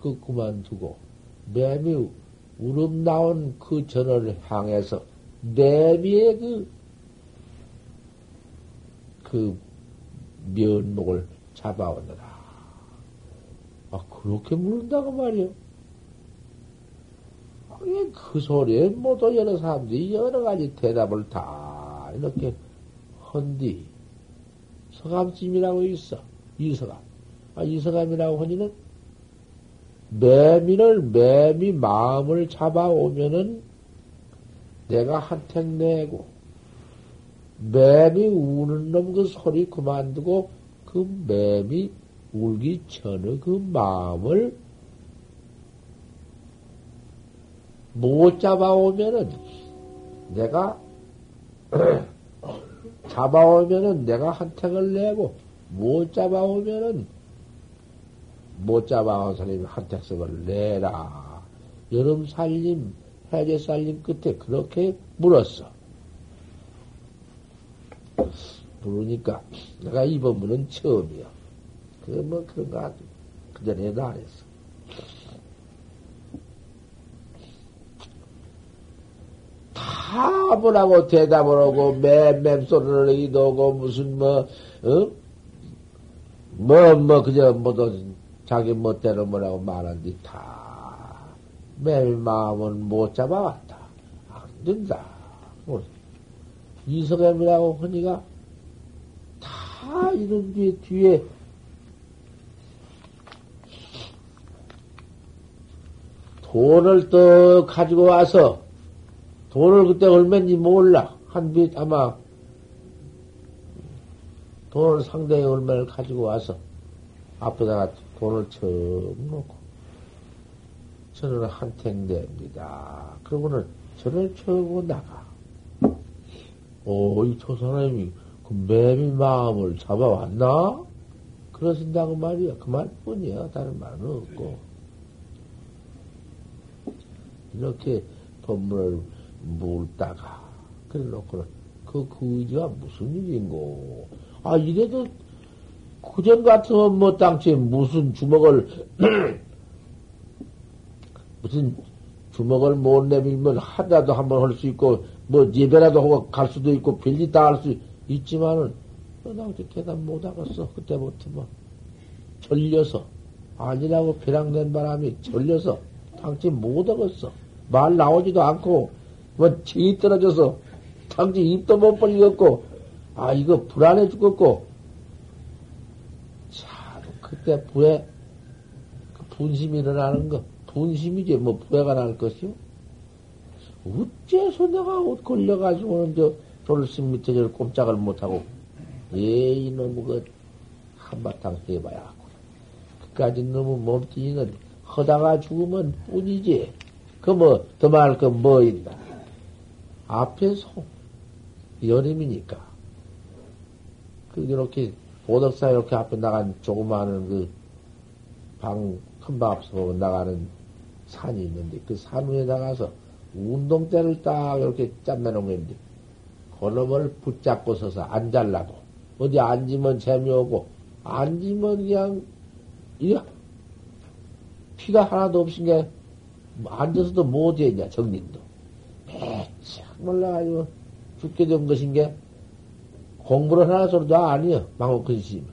그 그만두고, 매미 울음 나온 그 전을 향해서 매미의 그, 그 면목을 잡아오느라. 아, 그렇게 물은다고 말이요. 그 소리에 모두 여러 사람들이 여러 가지 대답을 다 이렇게 헌디 서감찜이라고 있어. 이서감. 아, 이서감이라고 하니는 매미를 매미 마음을 잡아오면은 내가 한택 내고 매미 우는 놈 그 소리 그만두고 그 매미 울기 전에 그 마음을 못 잡아오면은 내가 <clears throat> 잡아오면은 내가 한택을 내고 못 잡아오면은 못 잡아온 사람이 한택석을 내라. 여름 살림, 해제 살림 끝에 그렇게 물었어. 물으니까 내가 이번 문은 처음이야. 그뭐 그런 거 그전에도 안 했어. 답을 하고 대답을 하고 맴맴 소리를 이도고 무슨 뭐, 어? 뭐, 뭐, 그저 뭐도 자기 멋대로 뭐라고 말한뒤 다, 매일 마음은 못 잡아왔다. 안 된다. 이석엠이라고 하니까 다 이런 뒤에, 뒤에 돈을 또 가지고 와서 돈을 그때 얼마인지 몰라. 한빛 아마 돈을 상당히 얼마를 가지고 와서 앞에다가 돈을 처음 놓고 저는 한택됩니다. 그러고는 저를 쳐고 나가. 오, 이저 사람이 그 매미 마음을 잡아왔나? 그러신다고 말이야. 그 말뿐이야. 다른 말은 없고. 이렇게 법문을 물다가, 그래 놓고는 그, 그 의지가 무슨 일인고. 아, 이래도 그전 같으면 뭐 당초에 무슨 주먹을, <clears throat> 무슨 주먹을 못 내밀면 하자도 한번 할 수 있고, 뭐 예배라도 하고 갈 수도 있고, 별짓 다 할 수 있지만은, 나한테 대답 못 하겠어. 그때부터 뭐. 절려서. 아니라고 벼락낸 바람이 절려서. 당치 못 하겠어. 말 나오지도 않고, 뭐, 지 떨어져서, 당치 입도 못 벌리겠고, 아, 이거 불안해 죽겠고, 참, 그때 부에, 그 분심이 일어나는 거, 분심이지, 뭐, 부해가 날 것이요? 어째서 내가 옷 걸려가지고는 저, 졸심 밑에 저 꼼짝을 못하고, 예, 이놈의 그, 한바탕 해봐야 하고. 그까지 너무 몸뚱이는 허다가 죽으면 뿐이지. 그 뭐, 더 말할 건뭐 있나. 앞에서 여름이니까. 그, 이렇게, 보덕사 이렇게 앞에 나간 조그마한 그, 방, 큰 방 앞서 나가는 산이 있는데, 그 산 위에 나가서 운동대를 딱 이렇게 짠내놓은 건데, 그놈을 붙잡고 서서 앉달라고. 어디 앉으면 재미오고, 앉으면 그냥, 이래. 피가 하나도 없인 게, 뭐 앉아서도 못했냐, 정린도. 배짝 몰라가지고 죽게 된 것인 게, 공부를 하나 소리도 아니여, 망호 근심.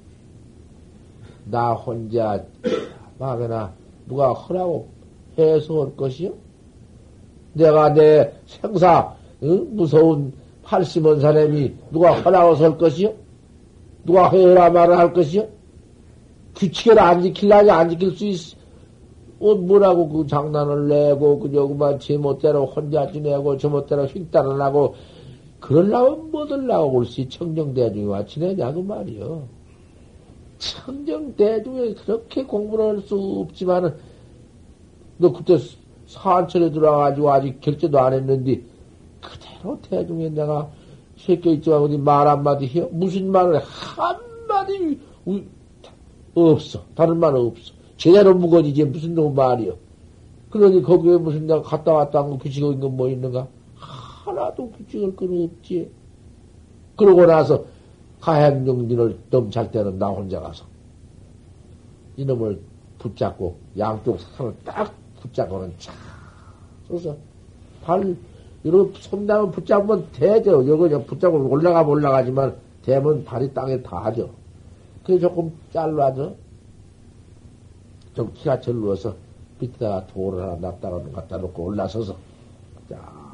나 혼자, 막이나, 누가 허라고 해서 올 것이요? 내가 내 생사, 응? 무서운 팔심원 사람이 누가 허라고 설 것이요? 누가 해라 말을 할 것이요? 규칙을 안 지킬라니 안 지킬 수 있어. 어, 뭐라고 그 장난을 내고, 그저 그만 제 멋대로 혼자 지내고, 저 멋대로 휙 따라 나고, 그럴라면 뭐들라고 올시 청정대중이 와 지내냐, 그 말이요. 청정대중에 그렇게 공부를 할 수 없지만은, 너 그때 사안철에 들어와가지고 아직 결제도 안 했는데, 그대로 대중에 내가 새끼 있지만 어디 말 한마디 해요? 무슨 말을 한마디 없어. 다른 말은 없어. 제대로 묵어지지 무슨 놈 말이요. 그러니 거기에 무슨 내가 갔다 왔다 한거 규칙이 있는 거뭐 있는가? 하나도 규칙을 건 없지. 그러고 나서 가행정진을 넘잘 때는 나 혼자 가서 이놈을 붙잡고 양쪽 산을 딱 붙잡고는 차 서서 발 이렇게 손담을 붙잡으면 대죠. 여기 붙잡고 올라가면 올라가지만 대면 발이 땅에 닿아져. 그게 조금 잘라져. 좀 키가 절 누워서 밑에다가 돌을 하나 놨다가 갖다 놓고 올라서서 쫙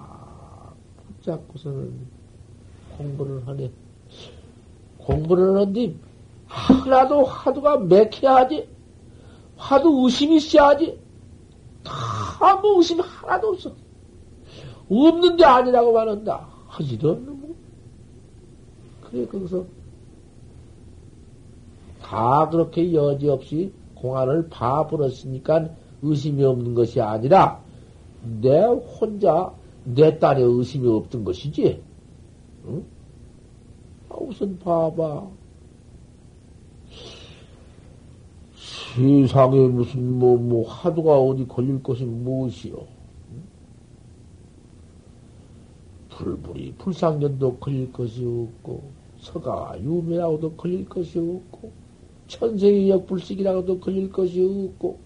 붙잡고서는 공부를 하네. 공부를 하는데 하나도 화두가 맥혀야지. 화두 의심이 있어야지. 아무 의심이 하나도 없어. 없는데 아니라고 말 한다. 이런 놈. 그래, 거기서 다 그렇게 여지없이 공안을 봐버렸으니까 의심이 없는 것이 아니라 내 혼자 내 딸에 의심이 없던 것이지. 응? 아, 우선 봐봐. 세상에 무슨 뭐, 뭐, 하두가 어디 걸릴 것이 무엇이요? 불불이 불상견도 걸릴 것이 없고, 서가 유매라고도 걸릴 것이 없고, 천생의 역불식이라고도 걸릴 것이 없고,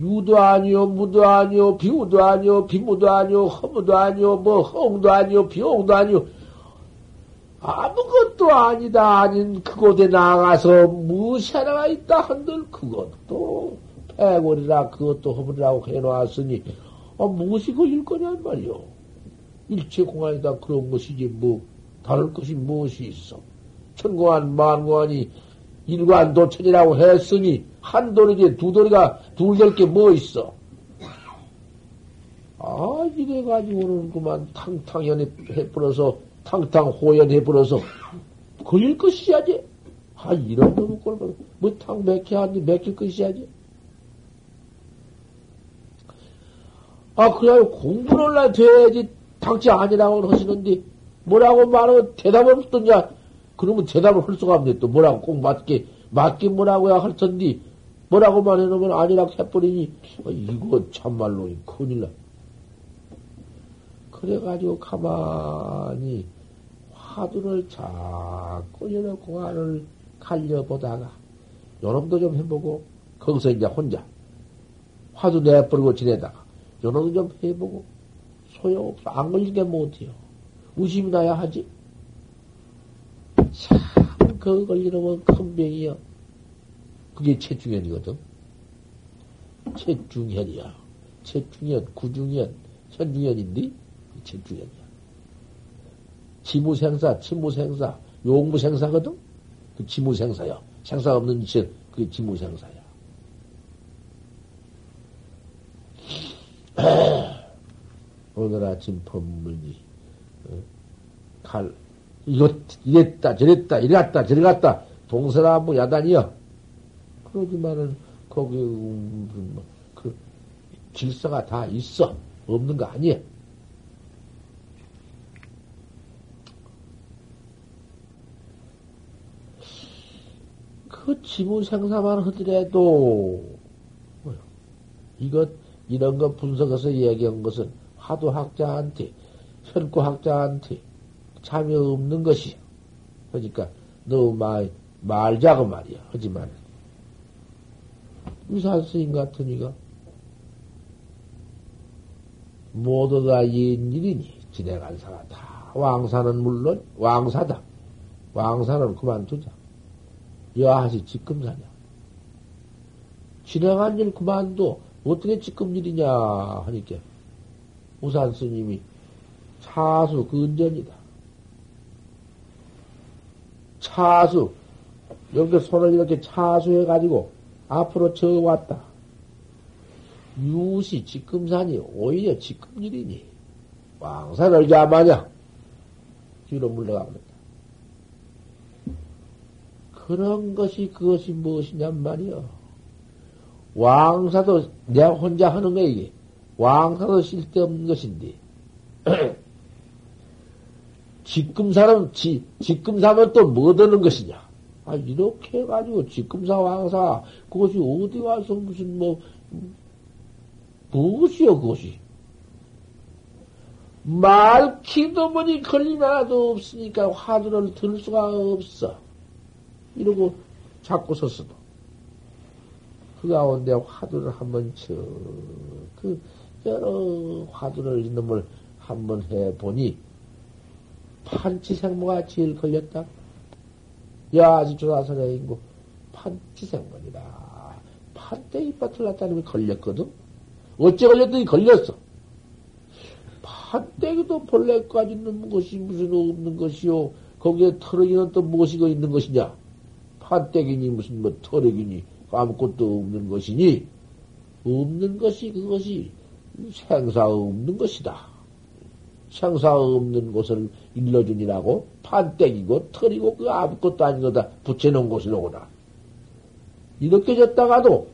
유도 아니요, 무도 아니요, 비우도 아니요, 비무도 아니요, 허무도 아니요, 뭐, 허웅도 아니요, 비홍도 아니요, 아무것도 아니다 아닌 그곳에 나가서 무엇이 하나가 있다 한들 그것도 패골이라 그것도 허물이라고 해놓았으니 아, 무엇이 걸릴 거냔 말이요. 일체 공안이다 그런 것이지 뭐 다를 것이 무엇이 있어. 천공안 만공안이 일관 도천이라고 했으니 한 돌이지 두 돌이가 둘 될 게 뭐 있어. 아 이래가지고는 그만 탕탕 연해버려서 탕탕 호연해버려서 걸릴 것이야지. 아 이런 놈의 꼴 뭐탕 맥혀 하니 맥힐 것이야지. 아, 그래야 공부를 나 돼야지 당치 아니라고 하시는데, 뭐라고 말하고 대답을 없던냐? 그러면 대답을 할 수가 없네. 또 뭐라고 꼭 맞게, 맞긴 뭐라고야 할 텐데, 뭐라고만 해놓으면 아니라 해버리니, 어, 이거 참말로 큰일 나. 그래가지고 가만히 화두를 자꾸 이런 공안을 갈려보다가, 요놈도 좀 해보고, 거기서 이제 혼자 화두 내버리고 지내다가, 요놈도 좀 해보고, 소용없어. 안 걸리게 못해요. 의심이 나야 하지. 참, 그거 걸리면 큰 병이요. 그게 최중현이거든. 최중현이야. 최중현, 구중현, 현중현인데, 최중현이야. 지무생사, 친무생사, 용무생사거든? 그 지무생사야. 생사 없는 짓, 그게 지무생사야. <clears throat> 오늘 아침 법문이, 어? 갈, 이것, 이랬다, 저랬다, 이래 갔다, 저래 갔다, 동서나무 야단이여. 그러지만은, 거기, 음, 뭐, 그, 질서가 다 있어. 없는 거 아니야. 그 지무 생사만 하더라도, 이것, 이런 거 분석해서 얘기한 것은 화두 학자한테, 현구학자한테 참여 없는 것이. 그러니까, 너무 말, 말자고 말이야. 하지만, 유사 스님 같은 이가, 모두 다 옛일이니, 지내간 사가 다. 왕사는 물론 왕사다. 왕사는 그만두자. 여하시 지금사냐. 지나간 일 그만둬. 어떻게 지금 일이냐 하니까 우산 스님이 차수 근전이다. 차수 여기 손을 이렇게 차수해 가지고 앞으로 저 왔다. 유시 지금산이 오히려 지금 일이니 왕산을 자마냐 뒤로 물러가 버렸다. 그런 것이 그것이 무엇이냔 말이여. 왕사도 내가 혼자 하는 거야, 이게. 왕사도 쓸데없는 것인데. <clears throat> 직금사는, 지, 직금사면 또 뭐 되는 것이냐? 아, 이렇게 해가지고 직금사, 왕사, 그것이 어디 와서 무슨 뭐, 무엇이요, 그것이? 말키도 보니 걸림 하나도 없으니까 화두를 들 수가 없어. 이러고 자꾸 섰어도. 그 가운데 화두를 한번 쳐, 그, 여러 화두를 이놈을 한번 해보니, 판치생모가 제일 걸렸다. 야지 조사선에 인고, 판치생모이다. 판때 이빨 났다는 게 걸렸거든? 어째 걸렸더니 걸렸어. 판때기도 본래까지 있는 것이 무슨 없는 것이요. 거기에 털어기는 또 무엇이고 있는 것이냐? 판때기니 무슨 뭐 털어기니 아무것도 없는 것이니, 없는 것이 그것이 생사 없는 것이다. 생사 없는 곳을 일러주니라고 판때기고 털이고 그 아무것도 아닌 거다 붙여놓은 오거나. 이렇게 졌다가도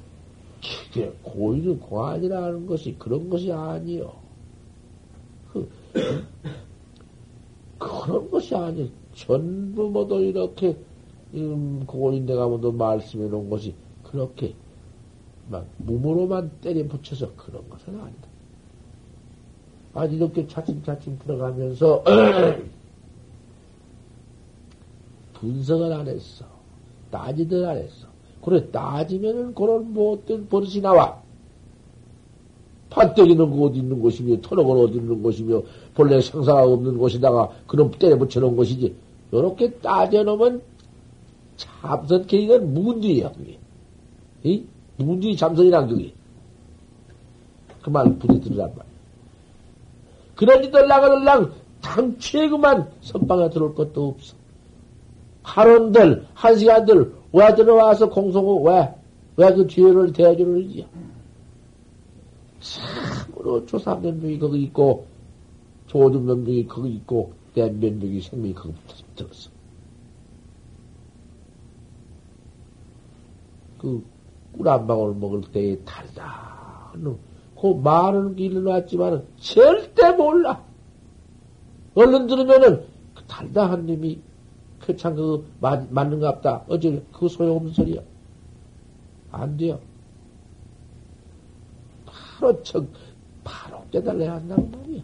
그게 고의는 공안이라는 것이 그런 것이 아니요. 그, 그런 것이 아니. 전부 모두 이렇게 음, 고인대가 모두 말씀해 놓은 것이 그렇게 막 몸으로만 때려 붙여서 그런 것은 아니다. 아니 이렇게 차츰차츰 들어가면서 <clears throat> 분석을 안 했어. 따지들 안 했어. 그래 따지면은 그런 못된 버릇이 나와. 판때기는 그 어디 있는 것이며 터럭은 어디 있는 것이며 본래 상사가 없는 곳에다가 그런 때려 붙여놓은 것이지. 이렇게 따져놓으면 참선 계획은 묵은뒤야 그게. 이? 문지 잠선이란 그게. 그말 들으란 말이야. 그러니 들랑들랑 당최 그만 선방에 들어올 것도 없어. 하론들, 한 시간들, 왜 들어와서 공성호, 왜? 왜 그 죄를 대주는지야. 참으로 조사면목이 거기 있고, 조주면목이 거기 있고, 대면목이 생명이 거기 들었어. 그, 꿀 한 방울 먹을 때에 달다. 그 말은 일어났지만은 절대 몰라. 얼른 들으면은 그 달다한 놈이 표창 그 맞, 맞는갑다. 어째 그 소용없는 소리야. 안 돼요. 바로 척 바로 깨달아야 한다는 말이야.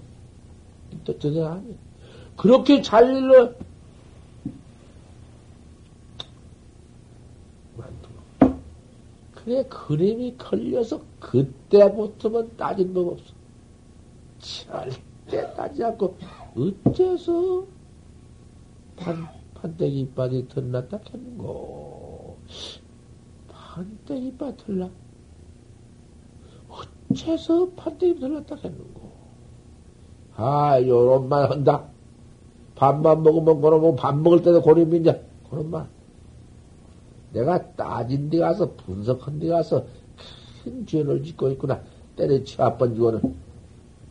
또 저는 아니. 그렇게 잘 일러 그래 그림이 걸려서 그때부터는 따진 법 없어. 절대 따지 않고 어째서 판, 판때기 이빨이 털났다 했는고. 판때기 이빨 털나? 어째서 판때기 털났다 했는고. 아, 요런 말 한다. 밥만 먹으면 그러면 밥 먹을 때도 고립이냐. 그런 말. 내가 따진 데 가서, 분석한 데 가서 큰 죄를 짓고 있구나. 때려치 아번 주고는.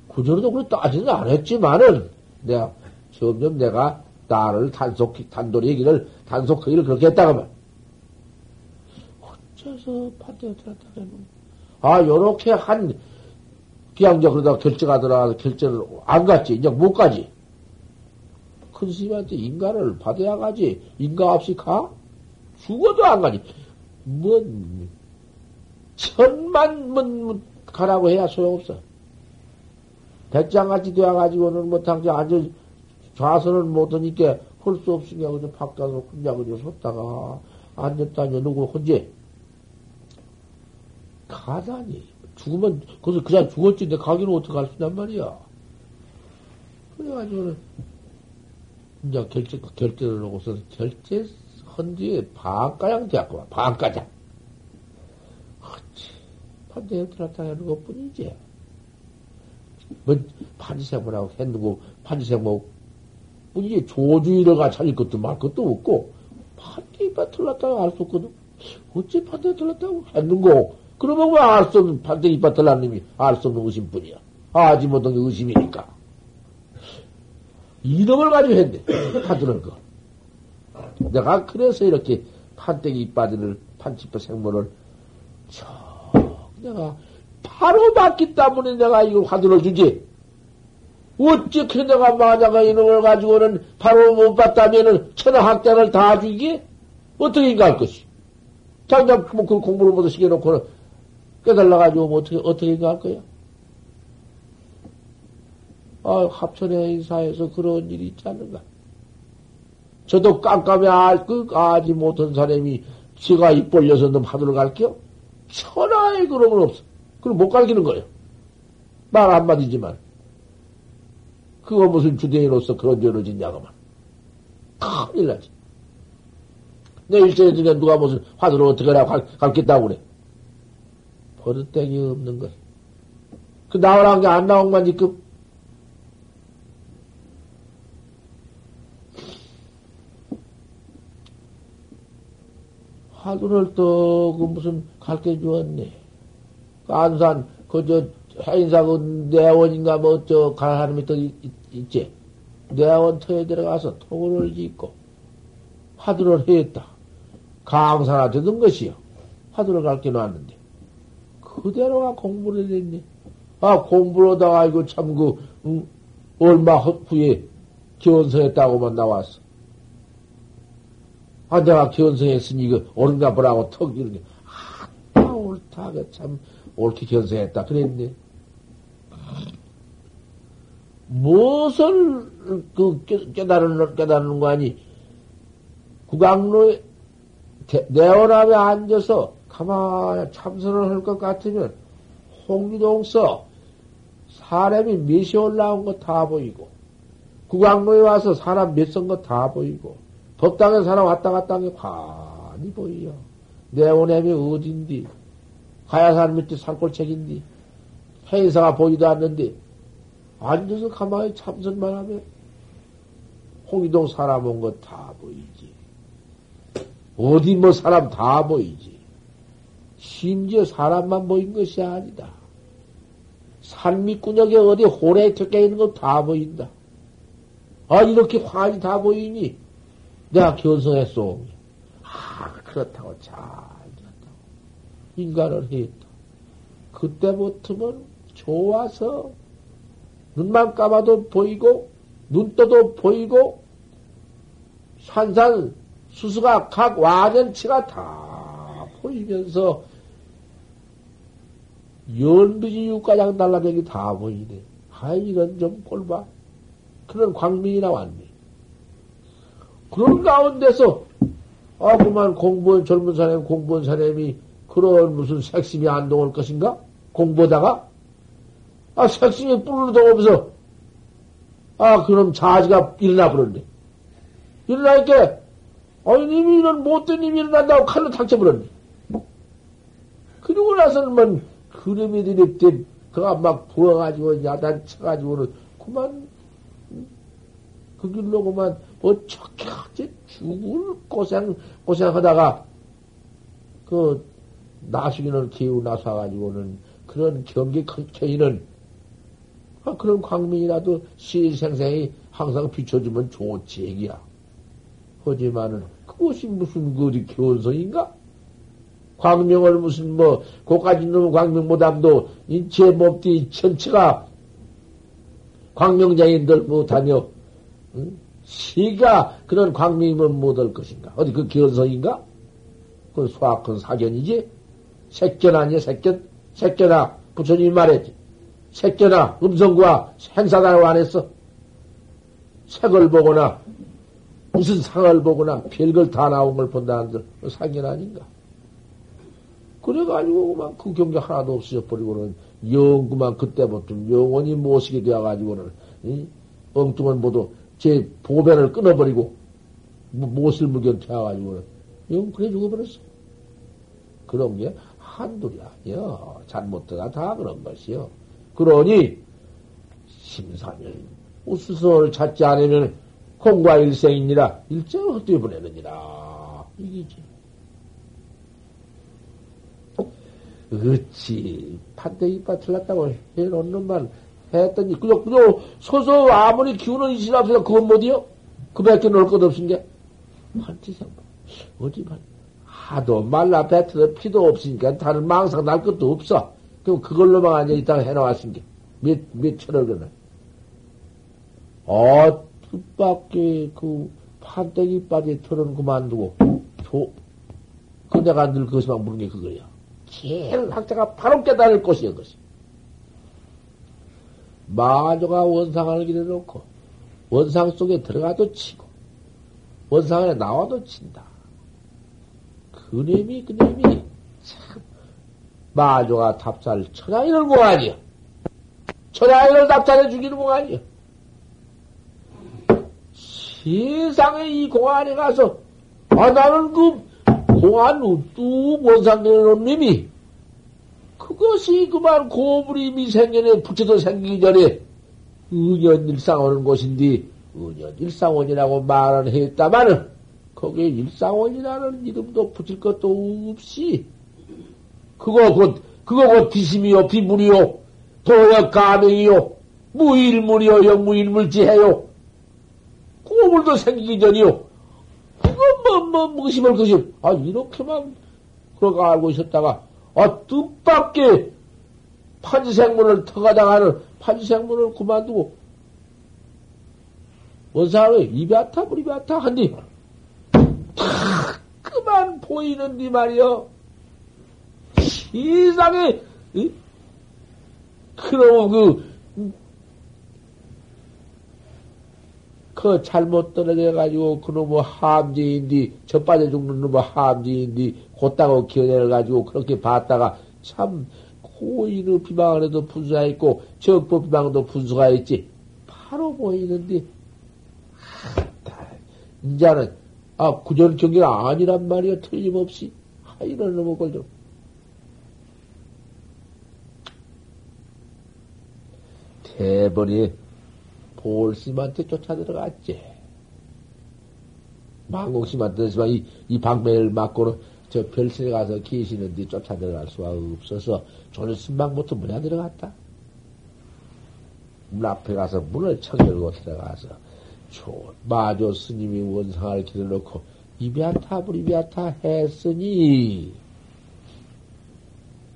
구조로도 그래 따지는 안 했지만은, 내가, 점점 내가 나를 단속, 단돌이 얘기를, 단속하기를 그렇게 했다가 말. 어째서 판대가 들었다 그러는 아, 요렇게 한, 그냥 저 그러다 결정하더라, 결정을 안 갔지. 이제 못 가지. 큰 스님한테 인가를 받아야 가지. 인가 없이 가? 죽어도 안 가지. 뭐, 천만, 뭐, 뭐 가라고 해야 소용없어. 백장같이 되어가지고는 뭐, 당장 앉아, 좌선을 못하니까 할 수 없으니까 그냥 바깥으로 혼자 그냥 섰다가 앉았다 앉아 누구 혼자 가다니. 죽으면 거기서 그냥 죽었지. 내 가기는 어떻게 갈수 있단 말이야. 그래가지고는 이제 결제 결제를 하고서 결제 헌 뒤에 반가량 되었구만 그렇지 판대에 하는 것 뿐이지 뭐 판지생물하고 했는고 판지생물 이게 조주의를가 차릴 것도 말 것도 없고, 판대 이빨 틀렸다고 알 수 없거든. 어째 판대 틀렸다고 했는고? 그러면 왜알수 없는, 판대 이빨 틀린 놈이 알 수 없는 의심 뿐이야. 아지 못한 게 의심이니까. 이놈을 가지고 했네. 파드는 거. 내가 그래서 이렇게 판때기 이빠지를, 판치뼈 생물을, 저, 내가 바로 맞기 때문에 내가 이걸 화두를 주지. 어떻게 내가 만약에 이놈을 가지고는 바로 못 봤다면은 천하학장을 다 주기? 어떻게 인가할 것이? 당장 뭐 그 공부를 못해 시켜놓고는 깨달아가지고 뭐 어떻게, 어떻게 인가할 거야? 아, 합천의 인사에서 그런 일이 있지 않는가? 저도 깜깜이 알, 그, 아지 못한 사람이 지가 입 벌려서 너 하늘을 갈게요? 천하의 그런 건 없어. 그럼 못 가르치는 거예요. 말 한마디지만. 그거 무슨 주대인으로서 그런 죄를 짓냐고만. 큰일 나지. 내 일전에 중에 누가 무슨 화두를 어떻게 하라고 갈, 갈겠다고 그래. 버릇땡이 없는 거. 그 나오라는 게 안 나온 건 지금. 화두를 또, 그 무슨, 갈게 주었네. 안산, 그저, 해인사 그 내원인가 뭐, 저, 가하름이 또 있, 있지. 내원 터에 들어가서 토를 짓고 화두를 했다. 강사나 되던 것이요. 화두를 가르쳐 놨는데. 그대로가 공부를 했네. 아, 공부를 하다가 이거 참 그, 응, 얼마 후에 기원서했다고만 나왔어. 아, 내가 기원서했으니 이거 옳은가 보라고 턱 이런 게. 아, 옳다. 참 옳게 기원서했다. 그랬네. 무엇을 그 깨달은 깨달은 거 아니 국왕로에 내원함에 앉아서 가만히 참선을 할 것 같으면 홍리동서 사람이 몇이 올라온 거 다 보이고 국왕로에 와서 사람 몇 선 거 다 보이고 법당에 사람 왔다 갔다 한게 관이 보이요. 내원함이 어딘디 가야산 밑에 산골책인디 행사가 보이도 않는데 앉아서 가만히 참선만 하면 홍이동 사람 온 거 다 보이지. 어디 뭐 사람 다 보이지. 심지어 사람만 보인 것이 아니다. 산밑구역에 어디 호래 벗겨 있는 거 다 보인다. 아, 이렇게 환이 다 보이니? 내가 견성했어. 아, 그렇다고 잘 됐다고. 인간을 했다. 그때부터는 좋아서 눈만 감아도 보이고, 눈 떠도 보이고, 산산 수수가 각 와전치가 다 보이면서 연비지 육가장 달라대기 다 보이네. 아, 이런 좀 꼴봐. 그런 광명이 나왔네. 그런 가운데서, 아, 그만 공부한 젊은 사람, 공부한 사람이 그런 무슨 색심이 안 동할 것인가? 공부하다가? 아, 색심이 뿔로 동하면서, 아, 그럼 자지가 일어나 버렸네. 일어나니까, 아니, 님이 이런 못된 님이 일어난다고 칼로 탁쳐버렸네. 그러고 나서는 뭐, 그놈이 들이 그가 막 부어가지고 야단 쳐가지고는 그만 그 길로 그만 뭐 척하지 죽을 고생 고생하다가 그 나중에는 기우 나서가지고는 그런 경기 컨테이는 아, 그런 광민이라도 시생생이 항상 비춰주면 좋지 얘기야. 하지만은 그것이 무슨 그 어디 교원성인가? 광명을 무슨 뭐 고까지 놈 광명 못함도 인체 몸띠 전체가 광명장인들 못하며 응? 시가 그런 광명이면 못할 것인가? 어디 그 기원성인가? 그 수학은 사견이지? 색견 아니야 색견? 색견아 부처님이 말했지. 색견아 음성과 행사다라고 안 했어? 색을 보거나 무슨 상을 보거나 별걸 다 나온 걸 본다는들 사견 아닌가? 그래가지고 그만 그 경계 하나도 없어져 버리고는 영구만 그때부터 영원히 모시게 되어가지고는 이? 엉뚱한 모두 제 보배를 끊어버리고 못을 무견 되어가지고는 영 그래 죽어버렸어. 그런 게 한둘이 아니야. 잘못되다 다 그런 것이요. 그러니 심사면 우수선을 찾지 않으면 공과 일생이니라 일정을 헛되어 보내느니라 이기지. 어찌 판때기 빠틀났다고 해놓는 말 했더니 그저 그저 서서 아무리 기운은 있으나 없으나 그건 못이요? 그 밖에 놀것 없은 게 판치상 어디 말 하도 말라 뱉어도 피도 없으니까 다른 망상 날 것도 없어. 그럼 그걸로만 앉아 있다가 해놓았은 게 몇, 몇 천을 그나. 아, 뜻밖의 그 판때기 빠지 털은 그만두고, 조, 그 내가 늘 그것만 물은 게 그거야. 제일 학자가 바로 깨달을 것이여, 것이. 마조가 원상을 기려놓고, 원상 속에 들어가도 치고, 원상 안에 나와도 친다. 그놈이, 그놈이, 참, 마조가 답사를 천하인을 공하니요. 천하인을 답사해 주기는 공하니요. 세상에 이 공안에 가서, 아, 나는 그 공안 우뚝 원상되는 놈이 그것이 그만 고불이 미생년에 붙여도 생기기 전에 은연 일상오는 곳인데 은연 일상원이라고 말은 했다마는 거기에 일상원이라는 이름도 붙일 것도 없이 그거 곧 그거 곧 비심이요 비물이요 도역 가명이요 무일물이요 영무일물지해요 고물도 생기기 전이요 뭐, 뭐, 무심을 것이, 아, 이렇게만, 그렇게 알고 있었다가, 아, 뜻밖의 판지생문을 터가당하는 판지생문을 그만두고, 원사로 입에 아타, 물입에 아타, 한디, 탁, 그만 보이는디 말이여. 세상에, 그럼 그, 그 잘못 떨어져가지고 그놈의 함지인디, 젖 빠져 죽는 놈의 함지인디, 곧다고 견해를 가지고 그렇게 봤다가 참, 고인의 비방을 해도 분수가 있고, 적법 비방도 분수가 있지. 바로 보이는데, 아, 이제는, 아, 구전 경계가 아니란 말이야, 틀림없이. 아, 이런 놈의 걸 좀. 대번이 볼심한테 쫓아 들어갔지. 망공심한테 이, 이 방매를 맞고는 저 별실에 가서 계시는 데 쫓아 들어갈 수가 없어서 저는 신방부터 문에 들어갔다. 문 앞에 가서 문을 쳐 열고 들어가서 조, 마조 스님이 원상을 기다려놓고 이비아타 불이비아타 했으니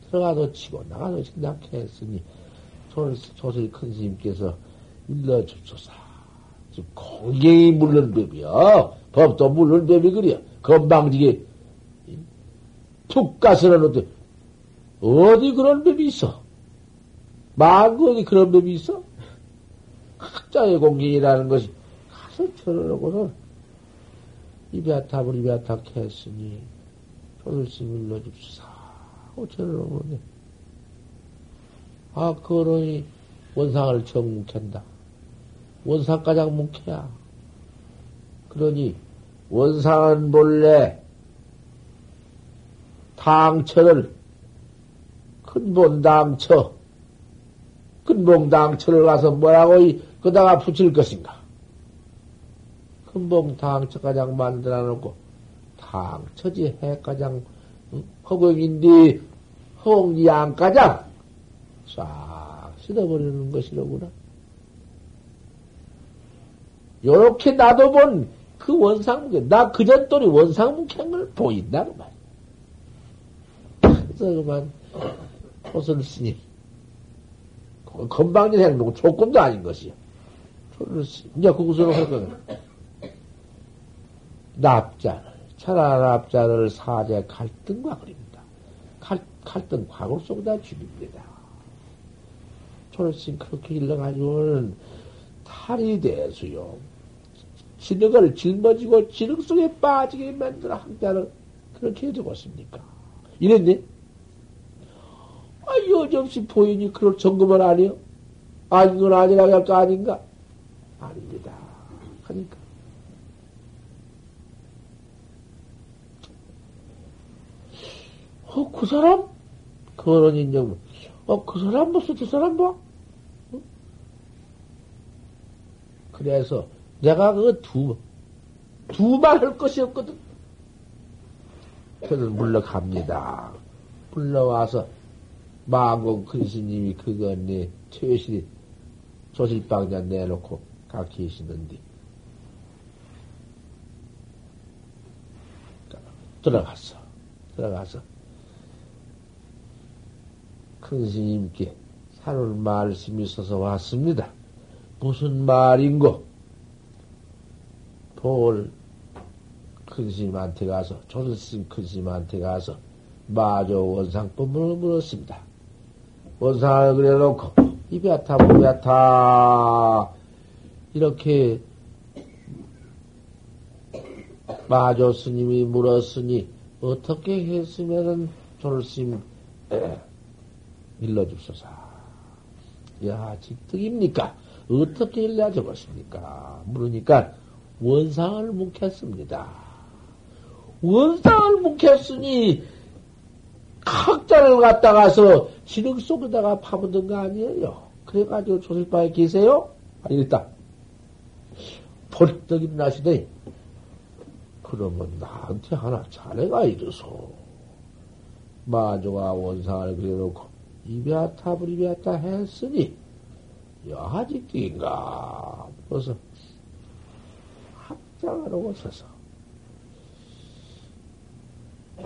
들어가서 치고 나가서 생각했으니 조실 큰 스님께서 일러주소서. 공경이 물른 법이야. 법도 물른 법이 그래. 건방지게 툭 가서는 어때? 어디 그런 법이 있어? 망고 어디 그런 법이 있어? 각자의 공경이라는 것이 가서 쳐놓고는 이베아탑을 이베아탑 했으니 조을심 일러줍시사 하고 쳐놓으면 아 그러니 원상을 정묵한다. 원상가장 묵해야. 그러니 원상은 본래 당처를 근본 당처 근본 당처를 가서 뭐라고 그다가 붙일 것인가? 근본 당처 가장 만들어 놓고 당처지 해 가장 허공인데 허공지 양가장 싹 씻어버리는 것이로구나. 요렇게 나도 본 그 원상무게, 나 그전 또리 원상무खे한 걸 보인다, 그만. 그래서 그만, 초설 스님. 건방진 행동, 조건도 아닌 것이요. 이제 그것으로 할 거는. 납자를, 차라 납자를 사제 갈등과 그립니다. 갈, 갈등 과거 속에다 죽입니다. 스님 그렇게 일러가지고는 탈이 대수요. 진흙을 짊어지고 진흙 속에 빠지게 만들어 학자를 그렇게 해두었습니까? 이랬네? 아, 여점없이 보이니 그럴 안 해요? 아닌 건 아니라고 할 거 아닌가? 아닙니다. 하니까. 어, 그 사람? 그런 인정. 어, 그 사람 무슨 저 사람 봐? 어? 그래서 내가 그 두, 두 말 할 것이 없거든. 저는 물러갑니다. 물러와서 마공 근스님이 그거 내 최실이 조실방자 내놓고 가 계시는데 들어갔어. 들어가서 큰 스님께 사룰 말씀이 있어서 왔습니다. 무슨 말인고? 돌큰 스님한테 가서, 조선스님 큰 스님한테 가서, 마저 원상법문을 물었습니다. 원상을 그래 놓고, 이베아타, 무베아타, 이렇게, 마조 스님이 물었으니, 어떻게 했으면은 조선스님, 일러줍소서. 야, 직득입니까? 어떻게 일러 적었습니까? 물으니까, 원상을 묵혔습니다. 원상을 묵혔으니 학자를 갖다가서 진흙 속에다가 파묻은 거 아니에요. 그래가지고 조실방에 계세요? 아니겠다. 벌떡 일어나시더니 그러면 나한테 하나 자네가 이르소. 마조가 원상을 그려놓고 이베아타 브리베아타 했으니 여하직인가 벌써 합장하러 오셔서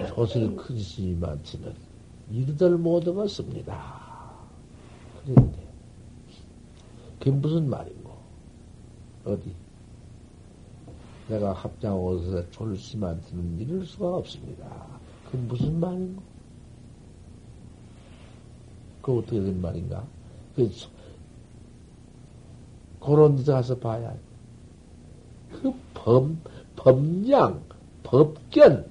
조실 큰 스님한테는 이르들 못 얻었습니다. 그런데 그게 무슨 말인고? 어디? 내가 합장 오셔서 졸심한테는 이룰 수가 없습니다. 그 무슨 말인고? 그 어떻게 된 말인가? 그 그런 데서 가서 봐야 해. 그 범, 범량, 법견,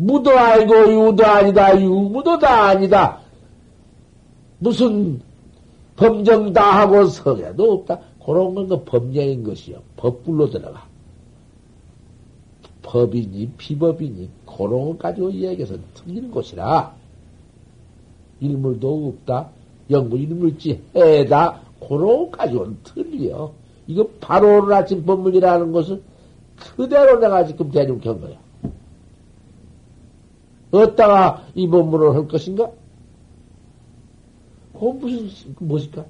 무도 아니고 유도 아니다, 유무도 다 아니다. 무슨 범정 다 하고 서게도 없다. 그런 건그 범량인 것이요. 법불로 들어가. 법이니, 비법이니, 그런 것 가지고 이야기해서 틀리는 것이라. 일물도 없다. 영물 일물지 해다. 그런 것 가지고는 틀려. 이거 바로 오늘 아침 법문이라는 것은 그대로 내가 지금 대중한 거야. 어디다가 이 법문을 할 것인가? 그 무슨, 무엇일까?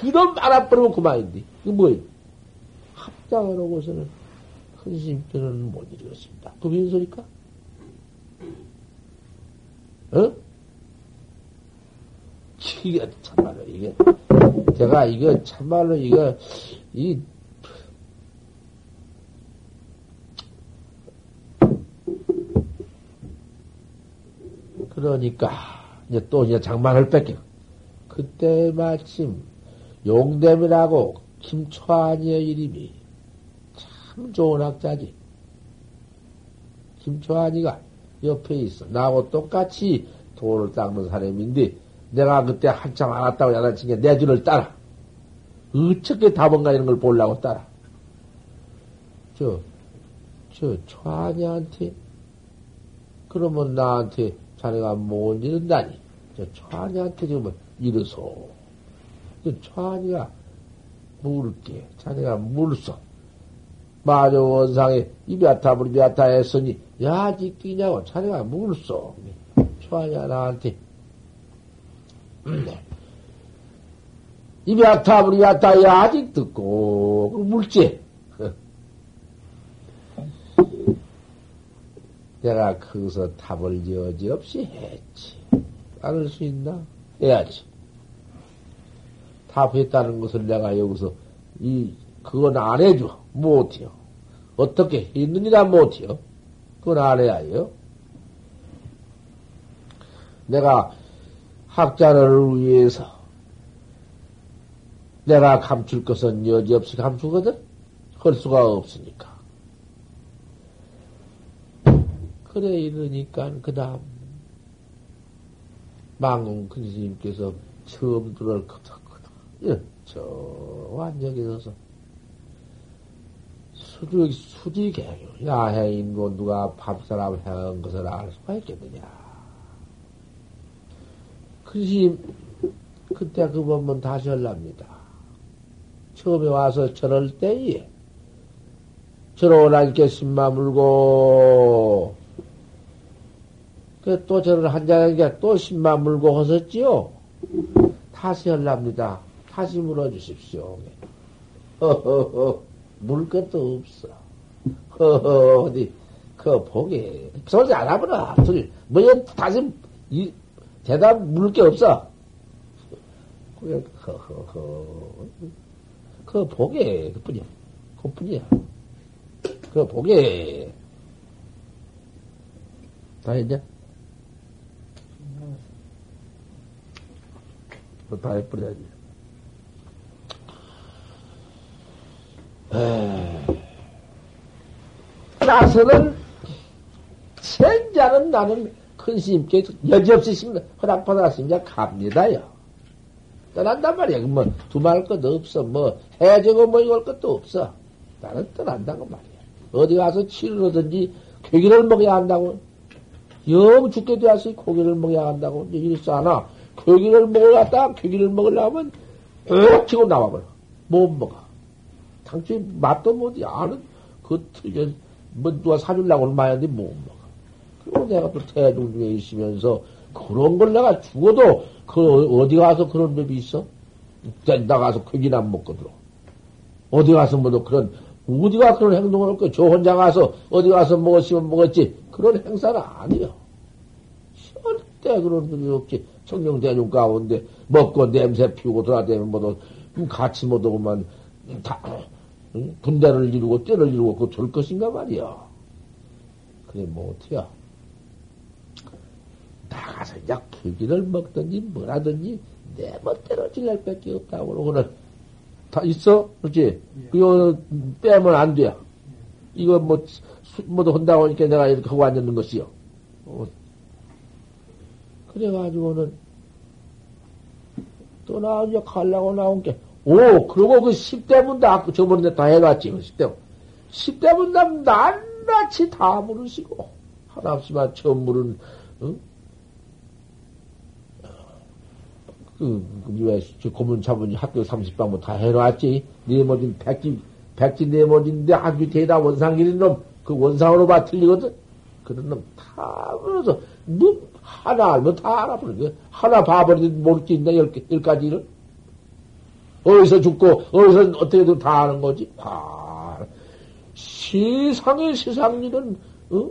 그런 말아버리면 그만인데. 이거 뭐예요? 합장을 하고서는 큰 스님께는 못 이루었습니다. 그 무슨 소리까? 어? 이게 참말로 이게 제가 이거 참말로 이거 이 그러니까, 이제 또 이제 장만을 뺏겨. 그때 마침 용됨이라고 김초한이의 이름이 참 좋은 학자지. 김초한이가 옆에 있어. 나하고 똑같이 돌을 닦는 사람인데, 내가 그때 한참 알았다고 야단친 게 내 줄을 따라. 어떻게 답은가 이런 걸 보려고 따라. 저, 저, 초한이한테, 그러면 나한테 자네가 못 이른다니. 저 초한이한테 지금 이르소. 저 초한이가 물게. 자네가 물소. 마저 원상에 이비아타불 비아타 했으니, 야, 지 끼냐고 자네가 물소. 초한이야, 나한테. 이비아타불 비아타 야직 듣고, 물지. 내가 거기서 답을 여지없이 했지. 따를 수 있나? 해야지. 답했다는 것을 내가 여기서 이 그건 안 해줘. 못해요. 어떻게 했느니라 못해요. 그건 안 해야 해요. 내가 학자를 위해서 내가 감출 것은 여지없이 감추거든? 할 수가 없으니까. 그래 이러니까 그 다음 망공 큰 스님께서 처음 들을 크다크다 예, 저 완전히 서서 수지 수지개요. 야해인고 누가 밥사람 해한 것을 알 수가 있겠느냐. 큰 스님 그때 그 법문 다시 하랍니다. 처음에 와서 저럴 때에 저러오라니까 신마 물고 또 저를 한잔하니까 또 신만 물고 허섰지요? 다시 하랍니다. 다시 물어주십시오. 허허허, 물 것도 없어. 허허, 어디, 그, 보게. 소리 안 하구나. 둘, 뭐, 다시, 이, 대답 물 게 없어. 그래, 허허허. 그, 보게. 그 뿐이야. 그 뿐이야. 그, 보게. 다 했냐? 다 해버려야지. 나서는 생자는 나는 큰 스님께 여지없이 심, 허락받았으면 갑니다요. 떠난단 말이야. 뭐, 두말 것도 없어. 뭐, 해적고 뭐 이걸 것도 없어. 나는 떠난다고 말이야. 어디 가서 치료든지 괴기를 먹어야 한다고. 영 죽게 되었으니 고기를 먹어야 한다고. 이랬어, 하나. 괴기를 먹으려다 괴기를 먹으려면 억 치고 나와버려. 못 먹어. 당초에 맛도 못 아는 그 틀려 뭐 누가 사주려고 마야는데 못 먹어. 그리고 내가 또 태중 중에 있으면서 그런 걸 내가 죽어도 그 어디 가서 그런 법이 있어? 나가서 괴기나 먹거든. 어디 가서 뭐도 그런 어디가 그런 행동을 할까? 저 혼자 가서 어디 가서 먹었으면 먹었지. 그런 행사는 아니요. 절대 그런 일이 없지. 청정대중 가운데 먹고 냄새 피우고 돌아다니면 뭐도 같이 못 오고만 다 분대를 이루고 때를 이루고 그거 될 것인가 말이야. 그래 못해요. 나가서 약 계기를 먹든지 뭐라든지 내 멋대로 지낼 밖에 없다고 그러고는 다 있어? 그렇지? 예. 그거 빼면 안 돼. 이거 뭐, 뭐도 한다고 하니까 내가 이렇게 하고 앉는 것이요. 어, 그래가지고는 또나 이제 가려고 나온 게, 오, 그러고 그 10대 분 다, 저번에 다 해놨지, 그 10대. 10대분 다 낱낱이 다 물으시고, 하나없이만 처음 물은, 응? 그, 그 왜, 저 고문 차분이 학교 30방문 다 해놨지? 네모진 백지, 백지 네모진데 아주 대다 원상길인 놈, 그 원상으로 봐 틀리거든? 그런 놈 다 물어서, 뭐, 하나 알면 다 알아보는 거야. 하나 봐버리지 모를 게 있나, 열, 개, 열 가지를? 어디서 죽고, 어디서 어떻게든 다 아는 거지? 아, 세상의 세상 일은, 어?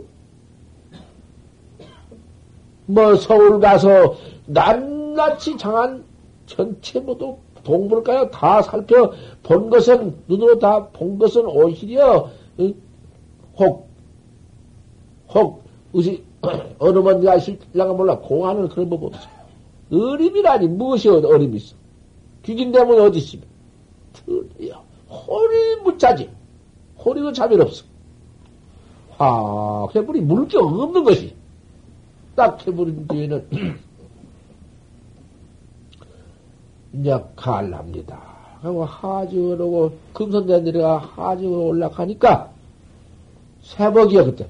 뭐, 서울 가서 낱낱이 장한 전체 모두 동물가요 다 살펴 본 것은, 눈으로 다 본 것은 오히려, 어? 혹, 혹, 의식, 어느 먼지가 실랑가 몰라. 공안을 그런 법 없어. 어림이라니, 무엇이 어림이 있어? 귀긴되면 어디 있으면? 틀려. 혼이 무차지. 혼이도 자멸 없어. 확 해버리 물격 없는 것이. 딱 해버린 뒤에는, <clears throat> 이제 갈랍니다. 하고 하직을 오고, 금선대 내려가 하직으로 올라가니까, 새벽이야, 그때.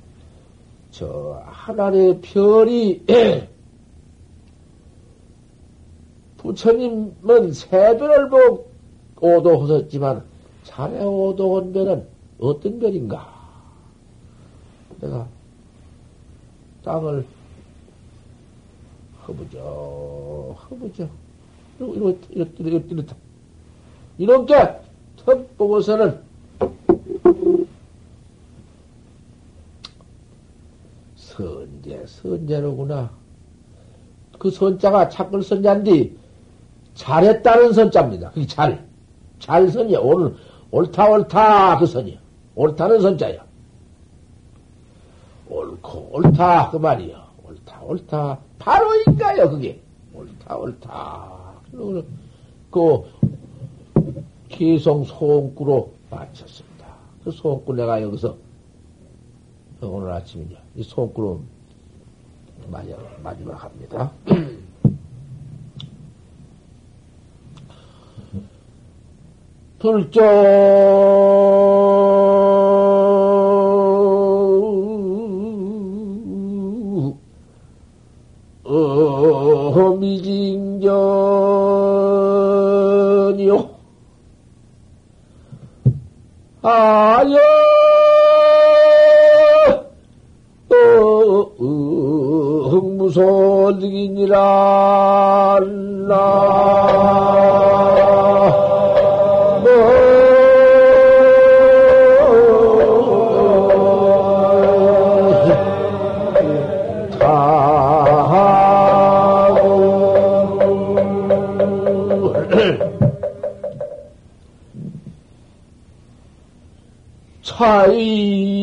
저, 하늘의 별이, <clears throat> 부처님은 새별을 보고 오도 하셨지만, 자네 오도한 별은 어떤 별인가? 내가 땅을 허부죠, 허부죠. 이러고, 이렇게, 이렇게, 이렇게. 이렇게 턱 보고서는 선제, 선제로구나. 그 선자가 착글 선자인데, 잘했다는 선자입니다. 그게 잘. 잘 선이야. 오늘, 옳다, 옳다, 그 선이야. 옳다는 선자야. 옳고, 옳다, 그 말이야. 옳다, 옳다. 바로인가요, 그게? 옳다, 옳다. 그, 기성 소원구로 마쳤습니다. 그 소원구 내가 여기서, 오늘 아침이냐. 이 소원구로 마지막, 마지막 합니다. <clears throat> 불조 미징전이요 아여 소득이니라 일추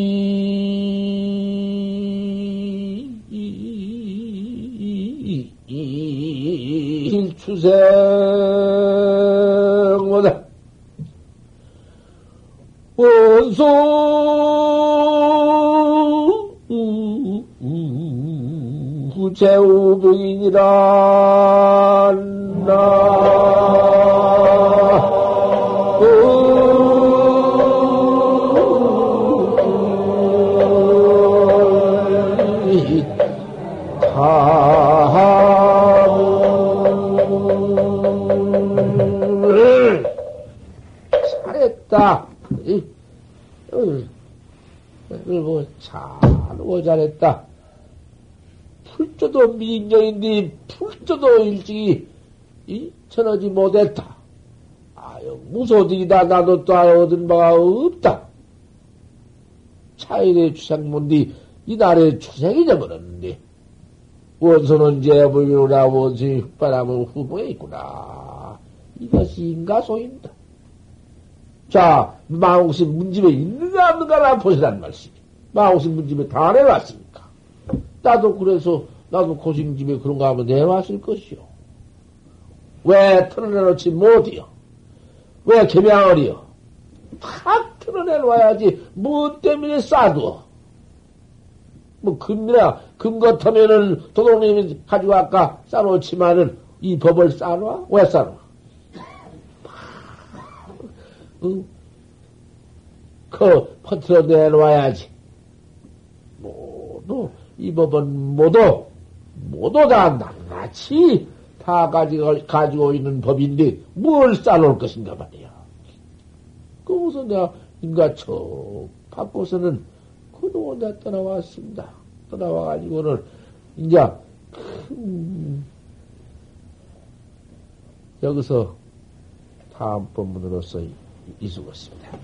생보다 원소 후제우병이니라 나 뭐, 잘하고 잘했다. 풀조도 미인정인데, 풀조도 일찍이, 이, 전하지 못했다. 아유, 무소득이다. 나도 또 얻은 바가 없다. 차일의 추상문디, 이날의 추생이 되버렸는데, 원소는 제불교라 원수의 흙바람은 후보에 있구나. 이것이 인가소입니다. 자, 마홍씨 문집에 있는가 없는가를 보시란 말씀이. 마홍씨 문집에 다 내놨으니까. 나도 그래서, 나도 고싱집에 그런가 하면 내놨을 것이요. 왜 털어내놓지 못해요? 왜 개명을이요? 탁 털어내놔야지. 뭐 때문에 싸두어? 뭐, 금이나, 금 같으면은 도둑님이 가지고 아까 싸놓지만은 이 법을 싸놔? 왜 싸놔? 응? 그 퍼트려 내놓아야지. 모두 이 법은 모두 모두 다 낱낱이 다 가지고 가지고 있는 법인데 뭘 싸놓을 것인가 말이야. 그래서 내가 인가 척 바꿔서는 그동안 다 떠나왔습니다. 떠나와가지고는 이제 큰 여기서 다음 법문으로서 이수었습니다.